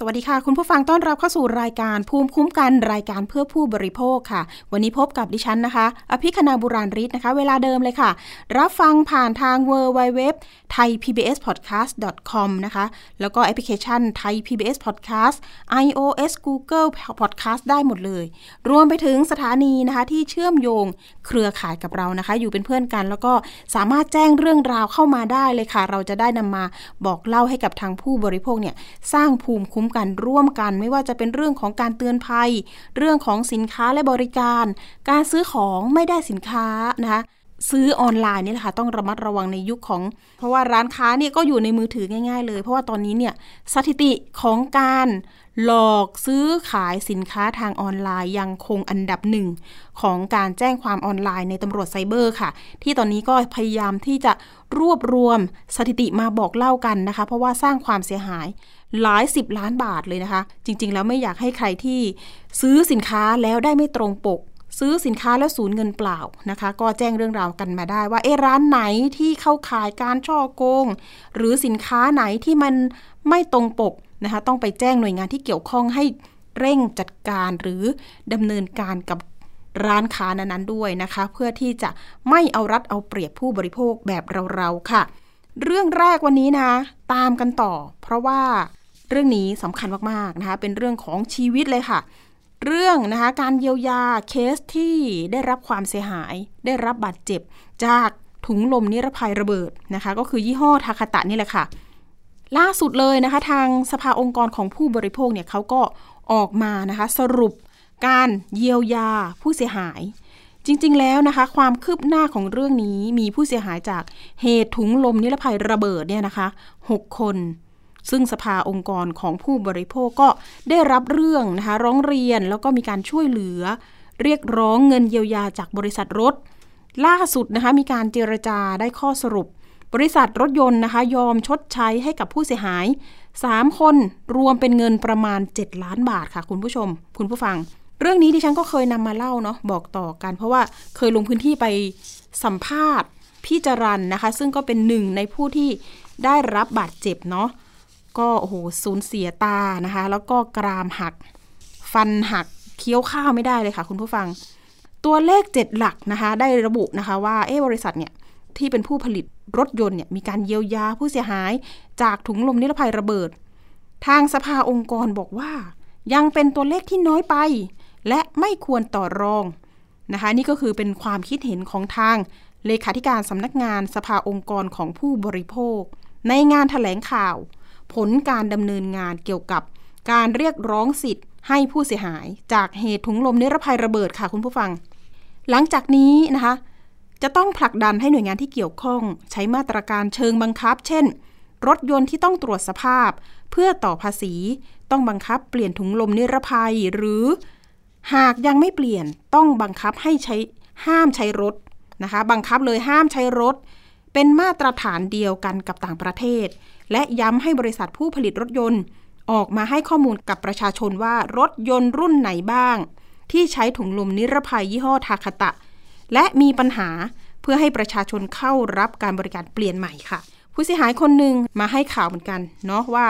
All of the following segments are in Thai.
สวัสดีค่ะ คุณผู้ฟังต้อนรับเข้าสู่รายการภูมิคุ้มกันรายการเพื่อผู้บริโภคค่ะ วันนี้พบกับดิฉันนะคะ อภิคณาบุราริศนะคะ เวลาเดิมเลยค่ะ รับฟังผ่านทาง w w w t h a i PBS Podcast com นะคะ แล้วก็แอปพลิเคชันไทย PBS Podcast iOS Google Podcast ได้หมดเลย รวมไปถึงสถานีนะคะ ที่เชื่อมโยงเครือข่ายกับเรานะคะ อยู่เป็นเพื่อนกัน แล้วก็สามารถแจ้งเรื่องราวเข้ามาได้เลยค่ะ เราจะได้นำมาบอกเล่าให้กับทางผู้บริโภคเนี่ยสร้างภูมิคุ้มกันร่วมกัน ไม่ว่าจะเป็นเรื่องของการเตือนภัย เรื่องของสินค้าและบริการ การซื้อของไม่ได้สินค้านะคะซื้อออนไลน์นี่แหละค่ะต้องระมัดระวังในยุคของ เพราะว่าร้านค้าเนี่ยก็อยู่ในมือถือง่าย ๆ เลย เพราะว่าตอนนี้เนี่ยสถิติของการหลอกซื้อขายสินค้าทางออนไลน์ยังคงอันดับหนึ่งของการแจ้งความออนไลน์ในตำรวจไซเบอร์ค่ะ ที่ตอนนี้ก็พยายามที่จะรวบรวมสถิติมาบอกเล่ากันนะคะ เพราะว่าสร้างความเสียหาย หลายสิบล้านบาทเลยนะคะ จริง ๆ แล้วไม่อยากให้ใครที่ซื้อสินค้าแล้วได้ไม่ตรงปก ซื้อสินค้าแล้วสูญเงินเปล่านะคะ ก็แจ้งเรื่องราวกันมาได้ว่าเอ๊ร้านไหนที่เข้าขายการช่อโกง หรือสินค้าไหนที่มันไม่ตรงปกนะคะ ต้องไปแจ้งหน่วยงานที่เกี่ยวข้องให้เร่งจัดการหรือดำเนินการกับร้านค้านั้นๆด้วยนะคะ เพื่อที่จะไม่เอารัดเอาเปรียบผู้บริโภคแบบเราๆค่ะ เรื่องแรกวันนี้นะ ตามกันต่อ เพราะว่า เรื่องนี้สำคัญมากๆนะคะ เป็นเรื่องของชีวิตเลยค่ะ เรื่องนะคะการเยียวยาเคสที่ได้รับความเสียหาย ได้รับบาดเจ็บ จากถุงลมนิรภัยระเบิดนะคะ ก็คือยี่ห้อทาคาตะนี่แหละค่ะ ล่าสุดเลยนะคะ ทางสภาองค์กรของผู้บริโภคเนี่ยเขาก็ออกมานะคะ สรุปการเยียวยาผู้เสียหาย จริงๆแล้วนะคะ ความคืบหน้าของเรื่องนี้มีผู้เสียหายจากเหตุถุงลมนิรภัยระเบิดเนี่ยนะคะ 6 คน ซึ่งสภาองค์กรของผู้บริโภคก็ได้รับเรื่องนะคะร้องเรียนแล้วก็มีการช่วยเหลือ เรียกร้องเงินเยียวยาจากบริษัทรถ ล่าสุดนะคะมีการเจรจาได้ข้อสรุป บริษัทรถยนต์นะคะยอมชดใช้ให้กับผู้เสียหาย 3 คนรวมเป็นเงินประมาณ 7 ล้านบาทค่ะคุณผู้ชม คุณผู้ฟัง เรื่องนี้ดิฉันก็เคยนำมาเล่าเนาะบอกต่อกัน เพราะว่าเคยลงพื้นที่ไปสัมภาษณ์พี่จรันนะคะ ซึ่งก็เป็นหนึ่งในผู้ที่ได้รับบาดเจ็บเนาะ ก็โอ้โหสูญเสียตานะคะ แล้วก็กรามหัก ฟันหักเคี้ยวข้าวไม่ได้เลยค่ะ คุณผู้ฟัง ตัวเลขเจ็ดหลักนะคะ ได้ระบุนะคะว่าเออบริษัทเนี่ยที่เป็นผู้ผลิตรถยนต์เนี่ยมีการเยียวยาผู้เสียหาย จากถุงลมนิรภัยระเบิด ทางสภาองค์กรบอกว่า ยังเป็นตัวเลขที่น้อยไป และไม่ควรต่อรองนะคะ นี่ก็คือเป็นความคิดเห็นของทางเลขาธิการสำนักงานสภาองค์กรของผู้บริโภค ในงานถแถลงข่าว ผลการดำเนินงานเกี่ยวกับการเรียกร้องสิทธิ์ให้ผู้เสียหาย จากเหตุถุงลมนิรภัยระเบิดค่ะคุณผู้ฟัง หลังจากนี้นะคะ จะต้องผลักดันให้หน่วยงานที่เกี่ยวข้อง ใช้มาตรการเชิงบังคับ เช่น รถยนต์ที่ต้องตรวจสภาพ เพื่อต่อภาษี ต้องบังคับเปลี่ยนถุงลมนิรภัย หรือ หากยังไม่เปลี่ยนต้องบังคับให้ใช้ห้ามใช้รถนะคะ บังคับเลยห้ามใช้รถ เป็นมาตรฐานเดียวกันกับต่างประเทศ และย้ำให้บริษัทผู้ผลิตรถยนต์ ออกมาให้ข้อมูลกับประชาชนว่ารถยนต์รุ่นไหนบ้าง ที่ใช้ถุงลมนิรภัยยี่ห้อทาคาตะ และมีปัญหาเพื่อให้ประชาชนเข้ารับการบริการเปลี่ยนใหม่ค่ะ ผู้เสียหายคนหนึ่งมาให้ข่าวเหมือนกันเนาะว่า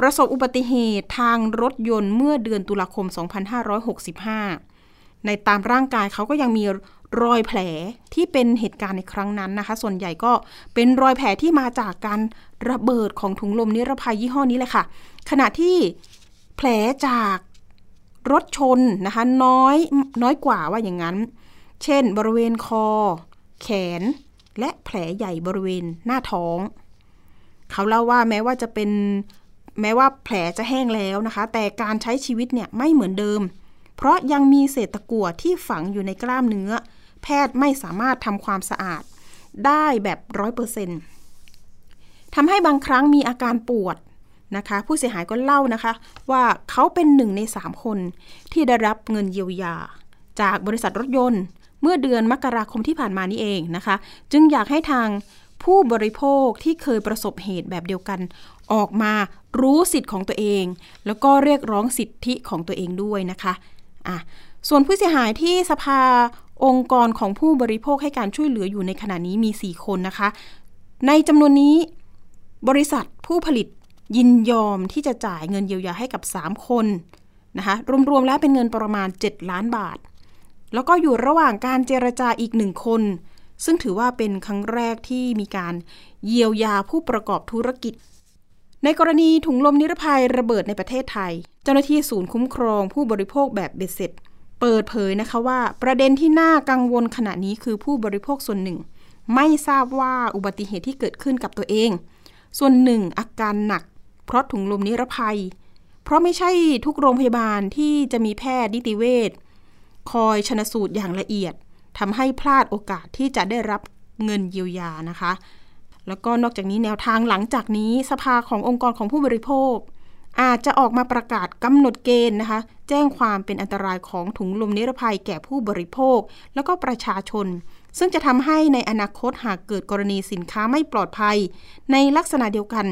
ประสบอุบัติเหตุทางรถยนต์เมื่อเดือนตุลาคม 2565 ในตามร่างกายเขาก็ยังมี รอยแผลที่เป็นเหตุการณ์ในครั้งนั้นนะคะ ส่วนใหญ่ก็เป็นรอยแผลที่มาจากการระเบิดของถุงลมนิรภัยยี่ห้อนี้เลยค่ะ ขณะที่แผลจากรถชนนะคะน้อยน้อยกว่าว่าอย่างนั้น เช่น บริเวณคอ แขน และแผลใหญ่บริเวณหน้าท้อง เขาเล่าว่าแม้ว่าจะเป็นแม้ว่าแผลจะแห้งแล้วนะคะ แต่การใช้ชีวิตเนี่ยไม่เหมือนเดิม เพราะยังมีเศษตะกั่วที่ฝังอยู่ในกล้ามเนื้อ แพทย์ไม่สามารถทำความสะอาดได้แบบร้อยเปอร์เซ็นต์ทำให้บางครั้งมีอาการปวดนะคะ ผู้เสียหายก็เล่านะคะ ว่าเขาเป็นหนึ่งในสามคนที่ได้รับเงินเยียวยา จากบริษัทรถยนต์ เมื่อเดือนมกราคมที่ผ่านมานี้เองนะคะ จึงอยากให้ทางผู้บริโภคที่เคยประสบเหตุแบบเดียวกัน ออกมารู้สิทธิ์ของตัวเอง แล้วก็เรียกร้องสิทธิของตัวเองด้วยนะคะอะส่วนผู้เสียหายที่สภา องค์กรของผู้บริโภคให้การช่วยเหลืออยู่ในขณะนี้มี 4 คนนะคะ ในจำนวนนี้ บริษัทผู้ผลิตยินยอมที่จะจ่ายเงินเยียวยาให้กับ 3 คนนะคะรวมๆแล้วเป็นเงินประมาณ 7 ล้านบาท แล้วก็อยู่ระหว่างการเจรจาอีกหนึ่งคน ซึ่งถือว่าเป็นครั้งแรกที่มีการเยียวยาผู้ประกอบธุรกิจ ในกรณีถุงลมนิรภัยระเบิดในประเทศไทย เจ้าหน้าที่ศูนย์คุ้มครองผู้บริโภคแบบเบ็ดเสร็จ เปิดเผยนะคะว่าประเด็นที่น่ากังวลขณะนี้คือผู้บริโภคส่วนหนึ่ง ไม่ทราบว่าอุบัติเหตุที่เกิดขึ้นกับตัวเอง ส่วนหนึ่งอาการหนัก เพราะถุงลมนิรภัย เพราะไม่ใช่ทุกโรงพยาบาลที่จะมีแพทย์นิติเวชคอยชนสูตรอย่างละเอียดทำให้พลาดโอกาสที่จะได้รับเงินเยียวยานะคะ แล้วก็นอกจากนี้แนวทางหลังจากนี้สภาขององค์กรของผู้บริโภค อาจจะออกมาประกาศกำหนดเกณฑ์นะคะ แจ้งความเป็นอันตรายของถุงลมนิรภัยแก่ผู้บริโภค แล้วก็ประชาชน ซึ่งจะทำให้ในอนาคตหากเกิดกรณีสินค้าไม่ปลอดภัย ในลักษณะเดียวกัน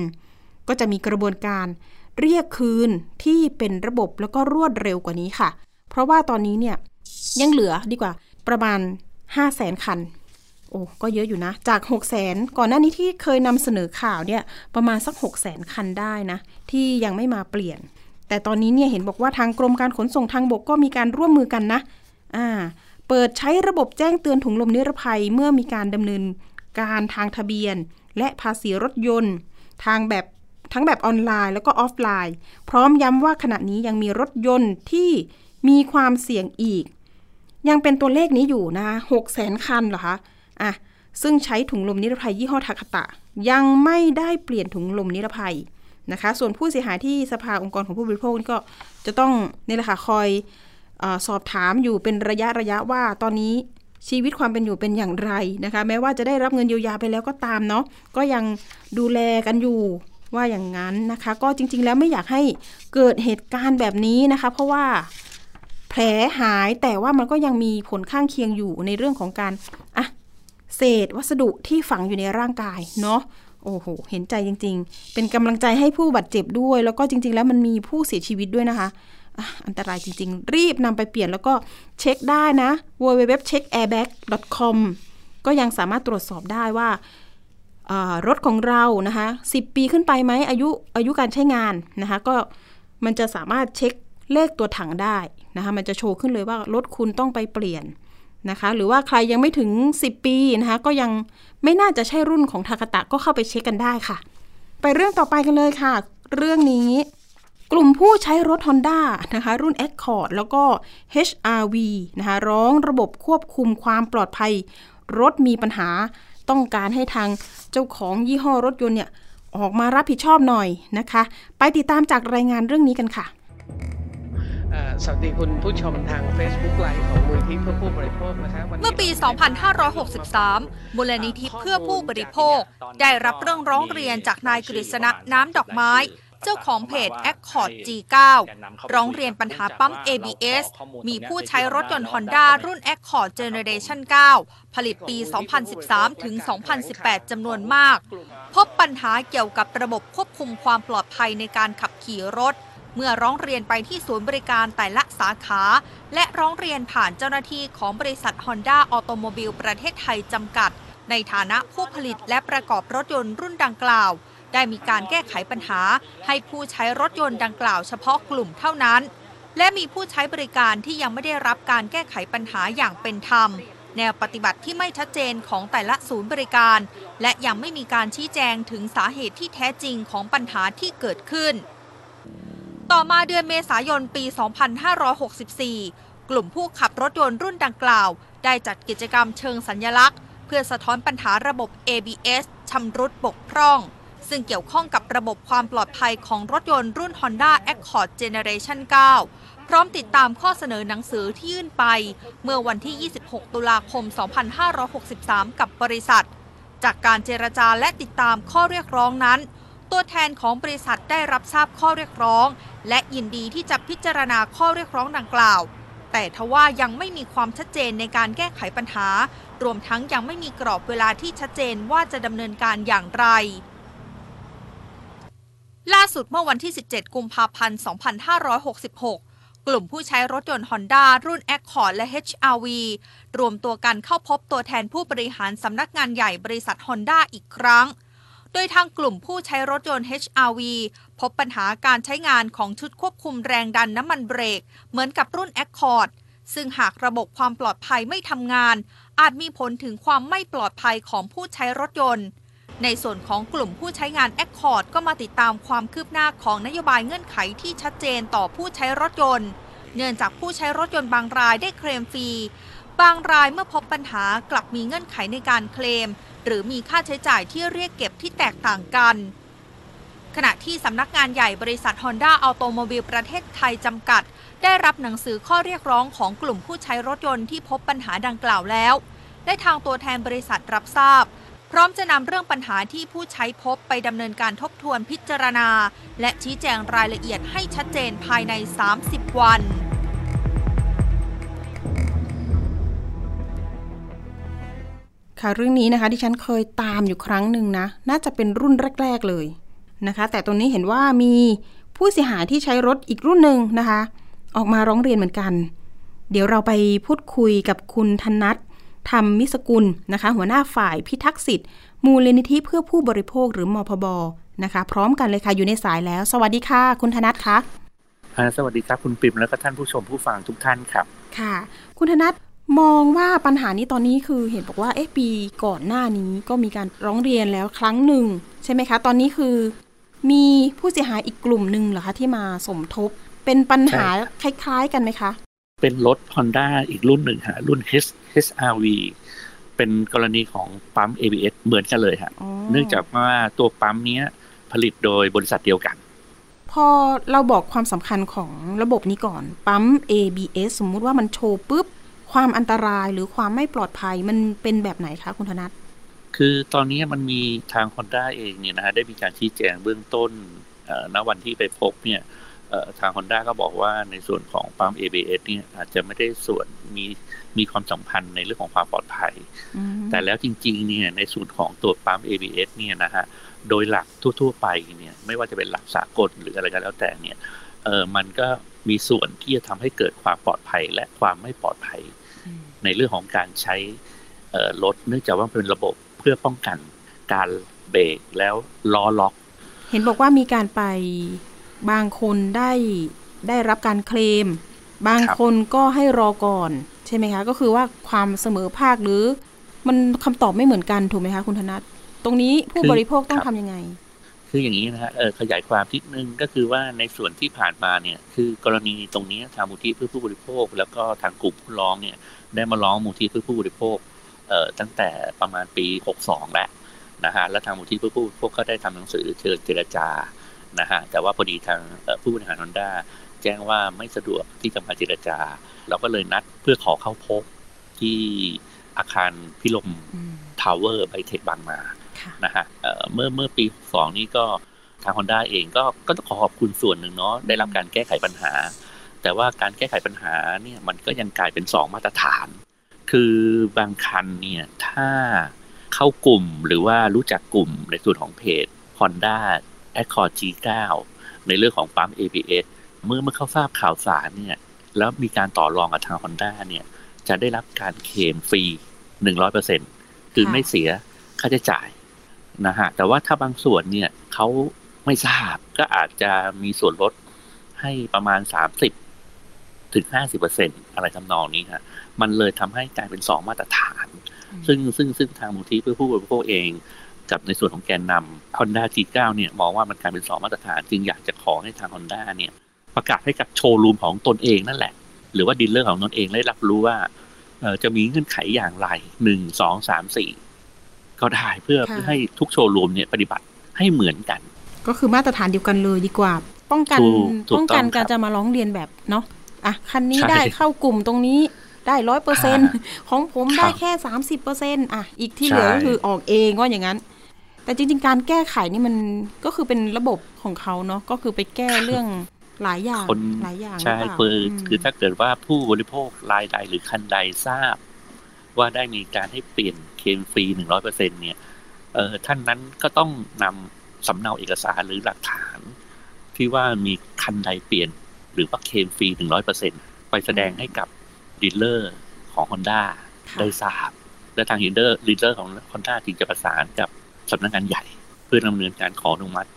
ก็จะมีกระบวนการเรียกคืนที่เป็นระบบแล้วก็รวดเร็วกว่านี้ค่ะ เพราะว่าตอนนี้เนี่ยยังเหลือดีกว่าประมาณ 5 0 0แสนคัน อ้ก็เยอะอยู่นะ จาก 6 0แสนก่อนหน้านี้ที่เคยนำเสนอข่าวเนี่ยประมาณสัก 6 0แสนคันได้นะ ที่ยังไม่มาเปลี่ยน แต่ตอนนี้เนี่ยเห็นบอกว่าทางกรมการขนส่งทางบกก็มีการร่วมมือกันนะอ่าเปิดใช้ระบบแจ้งเตือนถุงลมนิรภัยเมื่อมีการดำเนินการทางทะเบียน และภาษีรถยนต์ ทางแบบทั้งแบบออนไลน์แล้วก็ออฟไลน์ พร้อมย้ำว่าขณะนี้ยังมีรถยนต์ที่มีความเสี่ยงอีก ยังเป็นตัวเลขนี้อยู่นะหกแสนคันเหรอคะ อะซึ่งใช้ถุงลมนิรภัยยี่ห้อทาคาตะ ยังไม่ได้เปลี่ยนถุงลมนิรภัยนะคะ ส่วนผู้เสียหายที่สภาองค์กรของผู้บริโภคนี่ก็จะต้องนี่แหละค่ะคอยอสอบถามอยู่เป็นระยะระยะว่าตอนนี้ชีวิตความเป็นอยู่เป็นอย่างไรนะคะ แม้ว่าจะได้รับเงินเยียวยาไปแล้วก็ตามเนาะก็ยังดูแลกันอยู่ว่าอย่างนั้นนะคะ ก็จริง ๆ แล้วไม่อยากให้เกิดเหตุการณ์แบบนี้นะคะ เพราะว่าแผลหายแต่ว่ามันก็ยังมีผลข้างเคียงอยู่ในเรื่องของการอะ เศษวัสดุที่ฝังอยู่ในร่างกายเนาะโอ้โห เห็นใจจริง ๆ เป็นกำลังใจให้ผู้บาดเจ็บด้วย แล้วก็จริง ๆ แล้วมันมีผู้เสียชีวิตด้วยนะคะ อันตรายจริง ๆ รีบนำไปเปลี่ยนแล้วก็เช็คได้นะ www.checkairbag.com ก็ยังสามารถตรวจสอบได้ว่ารถของเรานะคะ 10 ปีขึ้นไปไหมอายุอายุการใช้งานนะคะ ก็มันจะสามารถเช็คเลขตัวถังได้นะคะ มันจะโชว์ขึ้นเลยว่ารถคุณต้องไปเปลี่ยน นะคะ หรือว่าใครยังไม่ถึง 10 ปีนะคะ ก็ยังไม่น่าจะใช่รุ่นของทากาตะก็เข้าไปเช็คกันได้ค่ะ ไปเรื่องต่อไปกันเลยค่ะ เรื่องนี้กลุ่มผู้ใช้รถ Honda นะคะ รุ่น Accord แล้วก็ HRV นะคะ ร้องระบบควบคุมความปลอดภัย รถมีปัญหาต้องการให้ทางเจ้าของยี่ห้อรถยนต์เนี่ย ออกมารับผิดชอบหน่อยนะคะ ไปติดตามจากรายงานเรื่องนี้กันค่ะ สวัสดีคุณผู้ชมทาง Facebook ไลฟ์ของมูลที่เพื่อผู้บริโภคนะครับเมื่อปี 2563 มูลนิธิเพื่อผู้บริโภค ได้รับเรื่องร้องเรียนจากนายกฤษณะน้ำดอกไม้ เจ้าของเพจ Accord G9 ร้องเรียนปัญหาปั๊ม ABS มีผู้ใช้รถยนต์ Honda รุ่น Accord Generation 9 ผลิตปี 2013 ถึง 2018 จำนวนมาก พบปัญหาเกี่ยวกับระบบควบคุมความปลอดภัยในการขับขี่รถ เมื่อร้องเรียนไปที่ศูนย์บริการแต่ละสาขา และร้องเรียนผ่านเจ้าหน้าที่ของบริษัท Honda Automobile ประเทศไทยจำกัด ในฐานะผู้ผลิตและประกอบรถยนต์รุ่นดังกล่าว ได้มีการแก้ไขปัญหา ให้ผู้ใช้รถยนต์ดังกล่าวเฉพาะกลุ่มเท่านั้น และมีผู้ใช้บริการที่ยังไม่ได้รับการแก้ไขปัญหาอย่างเป็นธรรมแนวปฏิบัติที่ไม่ชัดเจนของแต่ละศูนย์บริการ และยังไม่มีการชี้แจงถึงสาเหตุที่แท้จริงของปัญหาที่เกิดขึ้น ต่อมาเดือนเมษายนปี 2564 กลุ่มผู้ขับรถยนต์รุ่นดังกล่าว ได้จัดกิจกรรมเชิงสัญญลักษณ์ เพื่อสะท้อนปัญหาระบบ ABS ชำรุดบกพร่อง ซึ่งเกี่ยวข้องกับระบบความปลอดภัยของรถยนต์รุ่น Honda Accord Generation 9 พร้อมติดตามข้อเสนอหนังสือที่ยื่นไป เมื่อวันที่ 26 ตุลาคม 2563 กับบริษัท จากการเจรจาและติดตามข้อเรียกร้องนั้น ตัวแทนของบริษัทได้รับทราบข้อเรียกร้อง และยินดีที่จะพิจารณาข้อเรียกร้องดังกล่าว แต่ทว่ายังไม่มีความชัดเจนในการแก้ไขปัญหา รวมทั้งยังไม่มีกรอบเวลาที่ชัดเจนว่าจะดำเนินการอย่างไร ล่าสุดเมื่อวันที่ 17 กุมภาพันธ์ 2566กลุ่มผู้ใช้รถยนต์ Honda รุ่น Accord และ HRV รวมตัวกันเข้าพบตัวแทนผู้บริหารสำนักงานใหญ่บริษัท Honda อีกครั้ง ดยทางกลุ่มผู้ใช้รถยนต์ HRV พบปัญหาการใช้งานของชุดควบคุมแรงดันน้ำมันเบรก เหมือนกับรุ่น Accord ซึ่งหากระบบความปลอดภัยไม่ทำงาน อาจมีผลถึงความไม่ปลอดภัยของผู้ใช้รถยนต์ ในส่วนของกลุ่มผู้ใช้งาน Accord ก็มาติดตามความคืบหน้าของนโยบายเงื่อนไขที่ชัดเจนต่อผู้ใช้รถยนต์ เนื่องจากผู้ใช้รถยนต์บางรายได้เคลมฟรี บางรายเมื่อพบปัญหากลับมีเงื่อนไขในการเคลม หรือมีค่าใช้จ่ายที่เรียกเก็บที่แตกต่างกัน ขณะที่สำนักงานใหญ่บริษัท Honda Automobile ประเทศไทยจำกัด ได้รับหนังสือข้อเรียกร้องของกลุ่มผู้ใช้รถยนต์ที่พบปัญหาดังกล่าวแล้ว ได้ทางตัวแทนบริษัทรับทราบ พร้อมจะนำเรื่องปัญหาที่ผู้ใช้พบไปดำเนินการทบทวนพิจารณา และชี้แจงรายละเอียดให้ชัดเจนภายใน 30 วัน ค่ะเรื่องนี้นะคะที่ฉันเคยตามอยู่ครั้งหนึ่งนะ น่าจะเป็นรุ่นแรก ๆเลยนะคะ แต่ตรงนี้เห็นว่ามีผู้เสียหายที่ใช้รถอีกรุ่นหนึ่งนะคะ ออกมาร้องเรียนเหมือนกัน เดี๋ยวเราไปพูดคุยกับคุณธนัทธรรมมิสกุลนะคะ หัวหน้าฝ่ายพิทักษ์สิทธิ์มูลนิธิเพื่อผู้บริโภคหรือมพบนะคะ พร้อมกันเลยค่ะอยู่ในสายแล้ว สวัสดีค่ะ คุณธนัทคะอ่าสวัสดีครับคุณปิ่มแล้วก็ท่านผู้ชมผู้ฟังทุกท่านครับค่ะ คุณธนัท มองว่าปัญหานี้ตอนนี้คือเห็นบอกว่าเอ๊ะปีก่อนหน้านี้ก็มีการร้องเรียนแล้วครั้งหนึ่ง ใช่ไหมคะ ตอนนี้คือ มีผู้เสียหายอีกกลุ่มหนึ่งเหรอคะที่มาสมทบ เป็นปัญหาคล้าย ๆ กันไหมคะ เป็นรถ Honda อีกรุ่นหนึ่งฮะรุ่น H HRV เป็นกรณีของปั๊ม ABS เหมือนกันเลยฮะอ๋อเนื่องจากว่าตัวปั๊มเนี้ยผลิตโดยบริษัทเดียวกัน พอเราบอกความสำคัญของระบบนี้ก่อนปั๊ม ABS สมมุติว่ามันโชว์ปุ๊บ ความอันตรายหรือความไม่ปลอดภัยมันเป็นแบบไหนคะคุณธนัทคือตอนนี้มันมีทาง Honda เองเนี่ยนะฮะได้มีการชี้แจงเบื้องต้นเอ่อณวันที่ไปพบเนี่ยเอ่อทาง Honda ก็บอกว่าในส่วนของปั๊ม ABS เนี่ยอาจจะไม่ได้ส่วนมีมีความสัมพันธ์ในเรื่องของความปลอดภัยอืมแต่แล้วจริงๆเนี่ยในส่วนของตัวปั๊ม ABS เนี่ยนะฮะโดยหลักทั่ว ๆ ไปเนี่ยไม่ว่าจะเป็นหลักสากลหรืออะไรก็แล้วแต่เนี่ยเออมันก็มีส่วนที่จะทำให้เกิดความปลอดภัยและความไม่ปลอดภัยอืม ในเรื่องของการใช้เอ่อรถเนื่องจากว่าเป็นระบบเพื่อป้องกันการเบรกแล้วล้อล็อก เห็นบอกว่ามีการไปบางคนได้ได้รับการเคลม บางครับคนก็ให้รอก่อน ใช่ไหมคะ ก็คือว่าความเสมอภาคหรือ มันคำตอบไม่เหมือนกันถูกไหมคะคุณธนัทตรงนี้ผู้บริโภคต้องทำยังไง คืออย่างนี้นะฮะเออขยายความนิดนึงก็คือว่าในส่วนที่ผ่านมาเนี่ย คือกรณีตรงนี้ทางมูลที่เพื่อผู้บริโภค แล้วก็ทางกลุ่มผู้ร้องเนี่ย ได้มาร้องมูลที่เพื่อผู้บริโภคเอ่อตั้งแต่ประมาณปี 62 แล้วนะฮะแล้วทางมูลที่เพื่อผู้บริโภคก็ได้ทำหนังสือเชิญเจรจานะฮะแต่ว่าพอดีทางเอ่อผู้บริหารฮอนด้าแจ้งว่าไม่สะดวกที่จะมาเจรจา เราก็เลยนัดเพื่อขอเข้าพบที่อาคารพิลมอืมทาวเวอร์ไบเทคบางนาค่ะ นะฮะเอ่อเมื่อเมื่อปีสองนี้ก็ทาง Honda เองก็ก็ต้องขอขอบคุณส่วนหนึ่งเนาะได้รับการแก้ไขปัญหา แต่ว่าการแก้ไขปัญหาเนี่ยมันก็ยังกลายเป็นสองมาตรฐาน คือบางคันเนี่ยถ้าเข้ากลุ่มหรือว่ารู้จักกลุ่มในส่วนของเพจ Honda Accord G9 ในเรื่องของปั๊ม ABS เมื่อเมื่อเขาทราบข่าวสารเนี่ยแล้วมีการต่อรองกับทาง Honda เนี่ยจะได้รับการเคลมฟรี 100%คือค่ะไม่เสียค่าใช้จ่าย นะฮะแต่ว่าถ้าบางส่วนเนี่ยเขาไม่ทราบก็อาจจะมีส่วนลดให้ประมาณสามสิบถึงห้าสิบเปอร์เซ็นอะไรทำนองนี้ฮะมันเลยทำให้กลายเป็นสองมาตรฐาน ซึ่งซึ่งซึ่งทางมูลที่เพื่อผู้บริโภคเองกับในส่วนของแกนนำ Honda G9 เนี่ยมองว่ามันกลายเป็นสองมาตรฐาน จึงอยากจะขอให้ทาง Honda เนี่ย ประกาศให้กับโชว์รูมของตนเองนั่นแหละ หรือว่าดีลเลอร์ของตนเองได้รับรู้ว่าเอ่อจะมีเงื่อนไขอย่างไรหนึ่งสองสามสี่ ก็ได้เพื่อค่ะเพื่อให้ทุกโชว์รูมเนี่ยปฏิบัติให้เหมือนกัน ก็คือมาตรฐานเดียวกันเลยดีกว่า ป้องกันถูกถูกป้องกันต้องครับการจะมาร้องเรียนแบบเนาะอะคันนี้ใช่ได้เข้ากลุ่มตรงนี้ได้ร้อยเปอร์เซ็นต์ของผมครับได้แค่สามสิบเปอร์เซ็นอะอีกที่เหลือใช่ก็คือออกเองว่าอย่างนั้น แต่จริง ๆ การแก้ไขนี่มันก็คือเป็นระบบของเขาเนาะก็คือไปแก้เรื่องหลายอย่างคนหลายอย่างใช่หรือเปล่าคือมคือถ้าเกิดว่าผู้บริโภครายใดหรือคันใดทราบ ว่าได้มีการให้เปลี่ยนเค มฟรีหนึ่งร้อยเปอร์เซ็นเนี่ยเออท่านนั้นก็ต้องนำสำเนาเอกสารหรือหลักฐาน ที่ว่ามีคันใดเปลี่ยน หรือว่าเคลมฟรีหนึ่งร้อยเปอร์เซ็นต์ไปแสดงให้กับดีลเลอร์ของ Honda ค่ะได้ทราบ และทางดีลเลอร์ดีลเลอร์ของ Honda จึงจะประสานกับสำนักงานใหญ่ เพื่อดำเนินการขออนุมัติ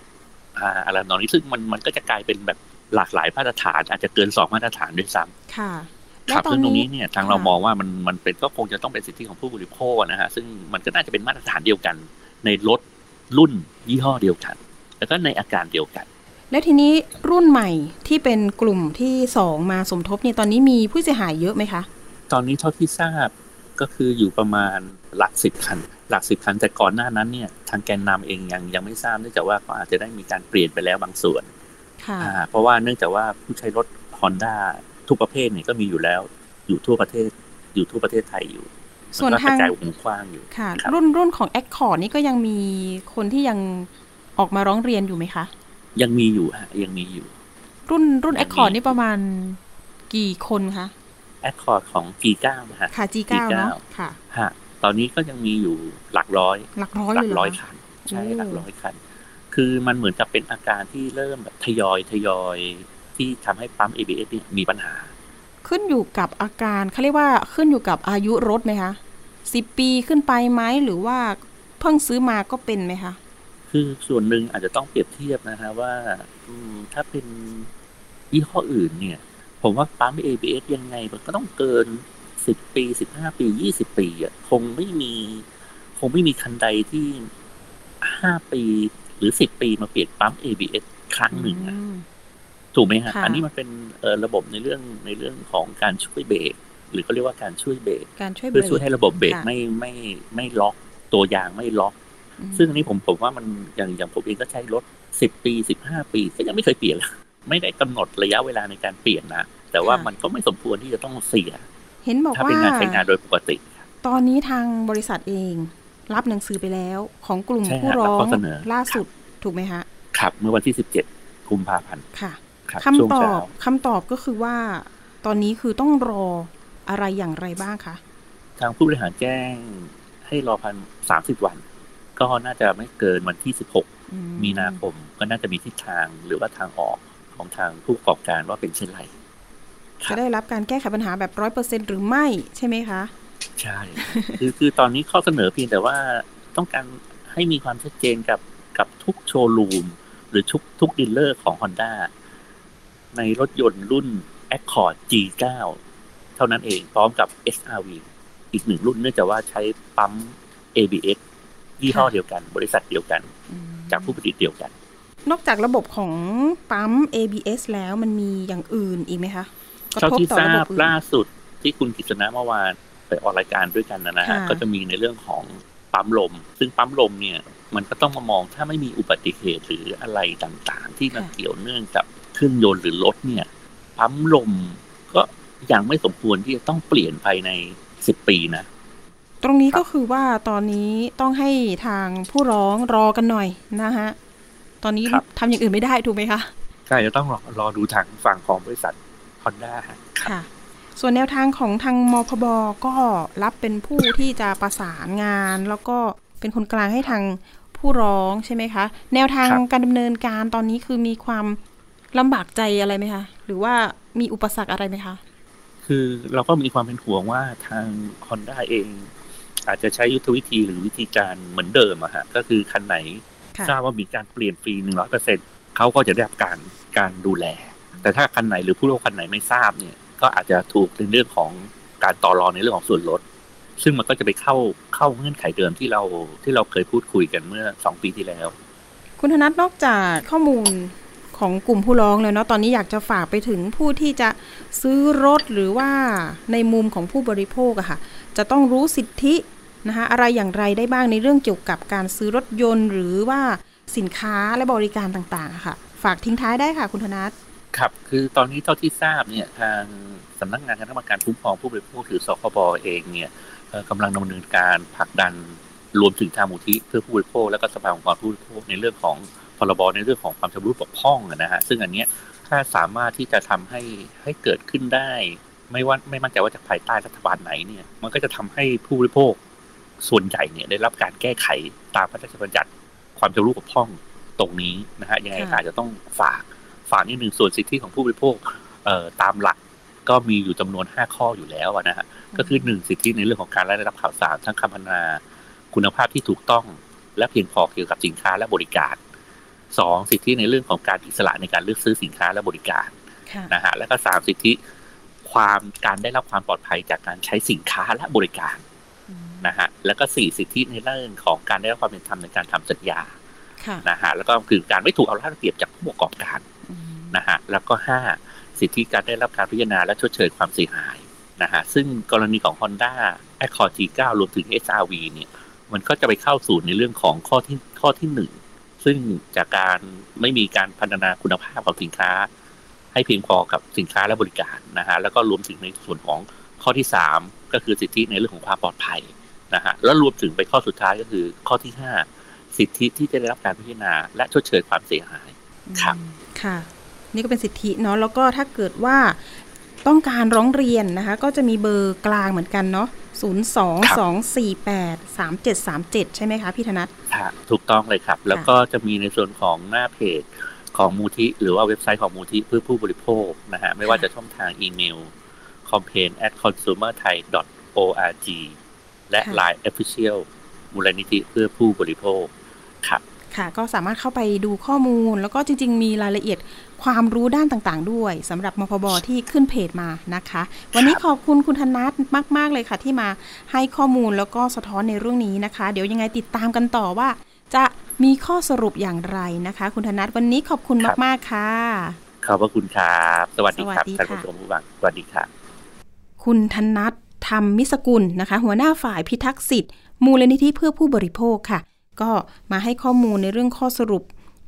อะไรตอนนี้ซึ่งมันมันก็จะกลายเป็นแบบหลากหลายมาตรฐาน อาจจะเกินสองมาตรฐานด้วยซ้ำ ค่ะคและรับตอซึ่นงตรงนี้นี้เนี่ยทางเราค่ะมองว่ามันมันเป็นก็คงจะต้องเป็นสิทธิของผู้บริโภคนะฮะซึ่งมันก็น่าจะเป็นมาตรฐานเดียวกัน ในรถรุ่นยี่ห้อเดียวกัน แล้วก็ในอาการเดียวกัน และทีนี้รุ่นใหม่ที่เป็นกลุ่มที่สองมาสมทบเนี่ยตอนนี้มีผู้เสียหายเยอะไหมคะ ตอนนี้เท่าที่ทราบก็คืออยู่ประมาณหลักสิบคัน หลักสิบคันแต่ก่อนหน้านั้นเนี่ยทางแกนนำเองยังยังไม่ทราบเนื่องจากว่าเขาอาจจะได้มีการเปลี่ยนไปแล้วบางส่วนค่ะอ่าเพราะว่าเนื่องจากว่าผู้ใช้รถ Honda ทุกประเภทเนี่ยก็มีอยู่แล้ว อยู่ทั่วประเทศ อยู่ทั่วประเทศไทยอยู่ส่วนมัก็กทางระจายวงกว้างอยู่ค่ะครับรุ่นรุ่นของ Accord นี่ก็ยังมีคนที่ยังออกมาร้องเรียนอยู่ไหมคะ ยังมีอยู่ฮะยังมีอยู่ รุ่นรุ่นยังมี Accord นี่ประมาณกี่คนคะแอคคอร์ดของ G9 นะฮะค่ะ G9 G9 เนาะค่ะฮะตอนนี้ก็ยังมีอยู่หลักร้อย หลักร้อยหลัเลยเหรร้ออยคะคันใช่โอ้หลักร้อยคัน คือมันเหมือนกับเป็นอาการที่เริ่มแบบทยอยทยอย ที่ทำให้ปั๊ม ABS เนี่ยมีปัญหา ขึ้นอยู่กับอาการเขาเรียกว่าขึ้นอยู่กับอายุรถไหมคะสิบปีขึ้นไปไหมหรือว่าเพิ่งซื้อมาก็เป็นไหมคะคือส่วนหนึ่งอาจจะต้องเปรียบเทียบนะฮะว่าอืมถ้าเป็นยี่ห้ออื่นเนี่ย ผมว่าปั๊ม ABS ยังไงมันก็ต้องเกินสิบปีสิบห้าปียี่สิบปีอะคงไม่มี คงไม่มีคันใดที่ห้าปีหรือสิบปีมาเปลี่ยนปั๊ม ABS ครั้งหนึ่งอะอืม ถูกไหมฮะค่ะอันนี้มันเป็นเอ่อระบบในเรื่องในเรื่องของการช่วยเบรกหรือเขาเรียกว่าการช่วยเบรกการช่วยเบรเพื่อกช่วยให้ระบบเบรกค่ะไม่ไม่ไม่ล็อกตัวยางไม่ล็อกอืมซึ่งอันนี้ผมผมว่ามันอย่างอย่างผมเองก็ใช้รถสิบปีสิบห้าปีก็ยังไม่เคยเปลี่ยนเลยไม่ได้กำหนดระยะเวลาในการเปลี่ยนนะแต่ว่ามันก็ไม่สมควรที่จะต้องเสีย เห็นบอกถ้าว่าเป็นงานใช้งานโดยปกติ ตอนนี้ทางบริษัทเองรับหนังสือไปแล้วของกลุ่มใช่ฮะผู้ร้อรับงข้อเสนอล่าสุดถูกไหมฮะครับเมื่อวันที่สิบเจ็ดกุมภาพันธ์ค่ะ ครับคำช่วงตอเช้าบคำตอบก็คือว่า ตอนนี้คือต้องรออะไรอย่างไรบ้างคะ ทางผู้บริหารแจ้งให้รอพันสามสิบวัน ก็น่าจะไม่เกินวันที่สิบหกอืมีนาคมก็น่าจะมีทิศทางหรือว่าทางออกของทางผู้ประกอบการว่าเป็นเช่นไรจะได้รับการแก้ไขปัญหาแบบร้อยเปอร์เซ็นหรือไม่ใช่ไหมคะ ใช่ คือคือตอนนี้ข้อเสนอเพียงแต่ว่าต้องการให้มีความชัดเจนกับกับทุกโชว์รูม หรือทุกทุกดีลเลอร์ของ Honda ในรถยนต์รุ่น Accord G9 เท่านั้นเองพร้อมกับ SRV อีกหนึ่งรุ่นเนื่องจากว่าใช้ปั๊ม ABS ยี่ห้อค่ะเดียวกัน บริษัทเดียวกันอืมจากผู้ผลิตเดียวกัน นอกจากระบบของปั๊ม ABS แล้วมันมีอย่างอื่นอีกไหมคะกระเท่าทบที่ต่อทระราบบบอื่นล่าสุดที่คุณกิษณะเมื่อวานไปออกรายการด้วยกันนะนะฮะค่ะก็จะมีในเรื่องของปั๊มลม ซึ่งปั๊มลมเนี่ย มันก็ต้องมามองถ้าไม่มีอุบัติเหตุหรืออะไรต่างๆ ที่มันเกี่ยวเนื่องกับ เครื่องยนต์หรือรถเนี่ยปั๊มลมก็ยังไม่สมควรที่จะต้องเปลี่ยนภายในสิบปีนะ ตรงนี้ก็คือว่าตอนนี้ต้องให้ทางผู้ร้องรอกันหน่อยนะฮะ ตอนนี้ครับทำอย่างอื่นไม่ได้ถูกไหมคะใช่จะต้องรอรอดูทางฝั่งของบริษัท Honda ครับค่ะ ส่วนแนวทางของทางมพบก็รับเป็นผู้ที่จะประสานงาน แล้วก็เป็นคนกลางให้ทางผู้ร้องใช่ไหมคะ แนวทางครับการดำเนินการตอนนี้คือมีความ ลำบากใจอะไรไหมคะ หรือว่ามีอุปสรรคอะไรไหมคะ คือเราก็มีความเป็นห่วงว่าทาง Honda เอง อาจจะใช้ยุทธวิธีหรือวิธีการเหมือนเดิมอะฮะ ก็คือคันไหนค่ะทราบว่ามีการเปลี่ยนฟรีหนึ่งร้อยเปอร์เซ็นเขาก็จะได้รับการการดูแล แต่ถ้าคันไหนหรือผู้ร่วมคันไหนไม่ทราบเนี่ย ก็อาจจะถูกในเรื่องของการต่อรองในเรื่องของส่วนลด ซึ่งมันก็จะไปเข้าเข้าเงื่อนไขเดิมที่เราที่เราเคยพูดคุยกันเมื่อสองปีที่แล้ว คุณธนัทนอกจากข้อมูล ของกลุ่มผู้ร้องแล้วเนาะตอนนี้อยากจะฝากไปถึงผู้ที่จะซื้อรถหรือว่าในมุมของผู้บริโภคอะค่ะ จะต้องรู้สิทธินะคะอะไรอย่างไรได้บ้างในเรื่องเกี่ยวกับการซื้อรถยนต์ หรือว่าสินค้าและบริการต่างๆค่ะ ฝากทิ้งท้ายได้ค่ะคุณธนัทครับคือตอนนี้เท่าที่ทราบเนี่ยทางสำนักงานคณะกรรมการคุ้มครองผู้บริโภคหรือสคบเองเนี่ยกำลังดำเนินการผลักดันรวมถึงทางมูลที่เพื่อผู้บริโภคและก็สภาองค์กรผู้บริโภคในเรื่องของ พรบในเรื่องของความชำรุดบกพร่องอะนะฮะซึ่งอันเนี้ยถ้าสามารถที่จะทำให้ให้เกิดขึ้นได้ ไม่ว่าไม่มั่นใจว่าจากภายใต้รัฐบาลไหนเนี่ย มันก็จะทำให้ผู้บริโภคส่วนใหญ่เนี่ยได้รับการแก้ไขตามพระราชบัญญัติความชำรุดบกพร่องตรงนี้นะฮะยังไงค่ะอาจจะต้องฝากฝากนิดหนึ่งส่วนสิทธิของผู้บริโภคเอ่อตามหลักก็มีอยู่จำนวนห้าข้ออยู่แล้วนะฮะก็คือหนึ่งสิทธิในเรื่องของการได้รับข่าวสารทั้งคำพรรณนาคุณภาพที่ถูกต้อง และเพียงพอเกี่ยวกับสินค้าและบริการ สองสิทธิในเรื่องของการอิสระในการเลือกซื้อสินค้าและบริการค่ะนะฮะแล้วก็สามสิทธิความการได้รับความปลอดภัยจากการใช้สินค้าและบริการอืมนะฮะแล้วก็สี่สิทธิในเรื่องของการได้รับความเป็นธรรมในการทำสัญญาค่ะนะฮะแล้วก็คือการไม่ถูกเอารัดเอาเปรียบจากผู้ประกอบการอืมนะฮะแล้วก็ห้าสิทธิการได้รับการพิจารณาและชดเชยความเสียหายนะฮะซึ่งกรณีของ Honda Accord G9 รวมถึง SRV เนี่ย มันก็จะไปเข้าสู่ในเรื่องของข้อที่ข้อที่หนึ่ง ซึ่งจากการไม่มีการพัฒนาคุณภาพของสินค้า ให้เพียงพอกับสินค้าและบริการนะฮะแล้วก็รวมถึงในส่วนของข้อที่สามก็คือสิทธิในเรื่องของความปลอดภัยนะฮะแล้วรวมถึงไปข้อสุดท้ายก็คือข้อที่ห้าสิทธิที่จะได้รับการพิจารณา และชดเชยความเสียหายครับค่ะ นี่ก็เป็นสิทธิเนาะแล้วก็ถ้าเกิดว่า ต้องการร้องเรียนนะคะ ก็จะมีเบอร์กลางเหมือนกันเนาะ0 2 2 4 8 3 7 3 7 ใช่ไหมคะพี่ธนัทค่ะถูกต้องเลยครับ แล้วก็จะมีในส่วนของหน้าเพจของมูลที่หรือว่าเว็บไซต์ของมูลที่เพื่อผู้บริโภคนะฮะ ไม่ว่าจะช่องทางอีเมล campaign at consumer thai org และ Line Official มูลนิธิเพื่อผู้บริโภค ครับค่ะ ก็สามารถเข้าไปดูข้อมูล แล้วก็จริง ๆ มีรายละเอียดความรู้ด้านต่างๆ ด้วยสำหรับมพบที่ขึ้นเพจมานะคะ วันนี้ขอบคุณคุณธนัทมาก ๆ เลยค่ะ ที่มาให้ข้อมูลแล้วก็สะท้อนในเรื่องนี้นะคะ เดี๋ยวยังไงติดตามกันต่อว่า จะมีข้อสรุปอย่างไรนะคะ คุณธนัทวันนี้ขอบคุณครับมาก ๆ ค่ะ ขอบพระคุณครับ สวัสดีครับสวัสดีท่านค่ะผู้ชมผู้ฟังสวัสดีครับคุณธนัทธรรมมิสกุลนะคะ หัวหน้าฝ่ายพิทักษ์สิทธิ์มูลนิธิเพื่อผู้บริโภคค่ะ ก็มาให้ข้อมูลในเรื่องข้อสรุป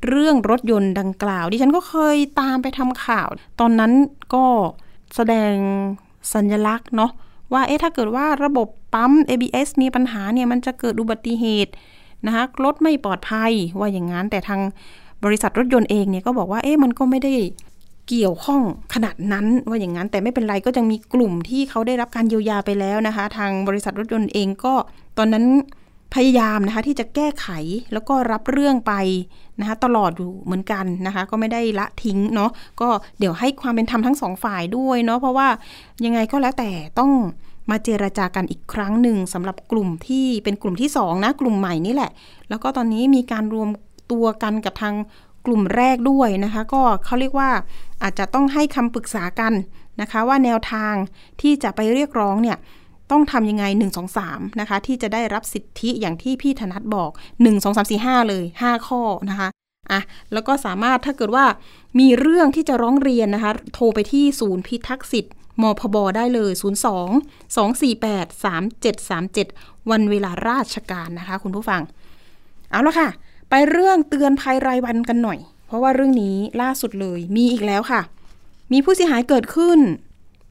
เรื่องรถยนต์ดังกล่าว ดิฉันก็เคยตามไปทำข่าว ตอนนั้นก็แสดงสัญลักษณ์เนาะว่าเอ๊ะถ้าเกิดว่าระบบปั๊ม ABS มีปัญหาเนี่ยมันจะเกิดอุบัติเหตุนะคะรถไม่ปลอดภัยว่าอย่างนั้น แต่ทางบริษัทรถยนต์เองเนี่ยก็บอกว่าเอ๊ะมันก็ไม่ได้เกี่ยวข้องขนาดนั้นว่าอย่างนั้นแต่ไม่เป็นไรก็ยังมีกลุ่มที่เขาได้รับการเยียวยาไปแล้วนะคะ ทางบริษัทรถยนต์เองก็ตอนนั้น พยายามนะคะที่จะแก้ไขแล้วก็รับเรื่องไปนะคะตลอดอยู่เหมือนกันนะคะก็ไม่ได้ละทิ้งเนาะก็เดี๋ยวให้ความเป็นธรรมทั้งสองฝ่ายด้วยเนาะเพราะว่ายังไงก็แล้วแต่ต้องมาเจรจากันอีกครั้งหนึ่งสำหรับกลุ่มที่เป็นกลุ่มที่สองนะกลุ่มใหม่นี่แหละ แล้วก็ตอนนี้มีการรวมตัวกันกับทางกลุ่มแรกด้วยนะคะ ก็เขาเรียกว่าอาจจะต้องให้คำปรึกษากันนะคะ ว่าแนวทางที่จะไปเรียกร้องเนี่ย ต้องทำยังไง 1 2 3 นะคะ ที่จะได้รับสิทธิอย่างที่พี่ธนัทบอก 1 2 3 4 5 เลย 5 ข้อนะคะอะแล้วก็สามารถถ้าเกิดว่ามีเรื่องที่จะร้องเรียนนะคะ โทรไปที่ศูนย์พิทักษ์สิทธิ์มพบได้เลย 02 248 3737 วันเวลาราชการนะคะ คุณผู้ฟัง เอาละค่ะ ไปเรื่องเตือนภัยรายวันกันหน่อย เพราะว่าเรื่องนี้ล่าสุดเลยมีอีกแล้วค่ะ มีผู้เสียหายเกิดขึ้น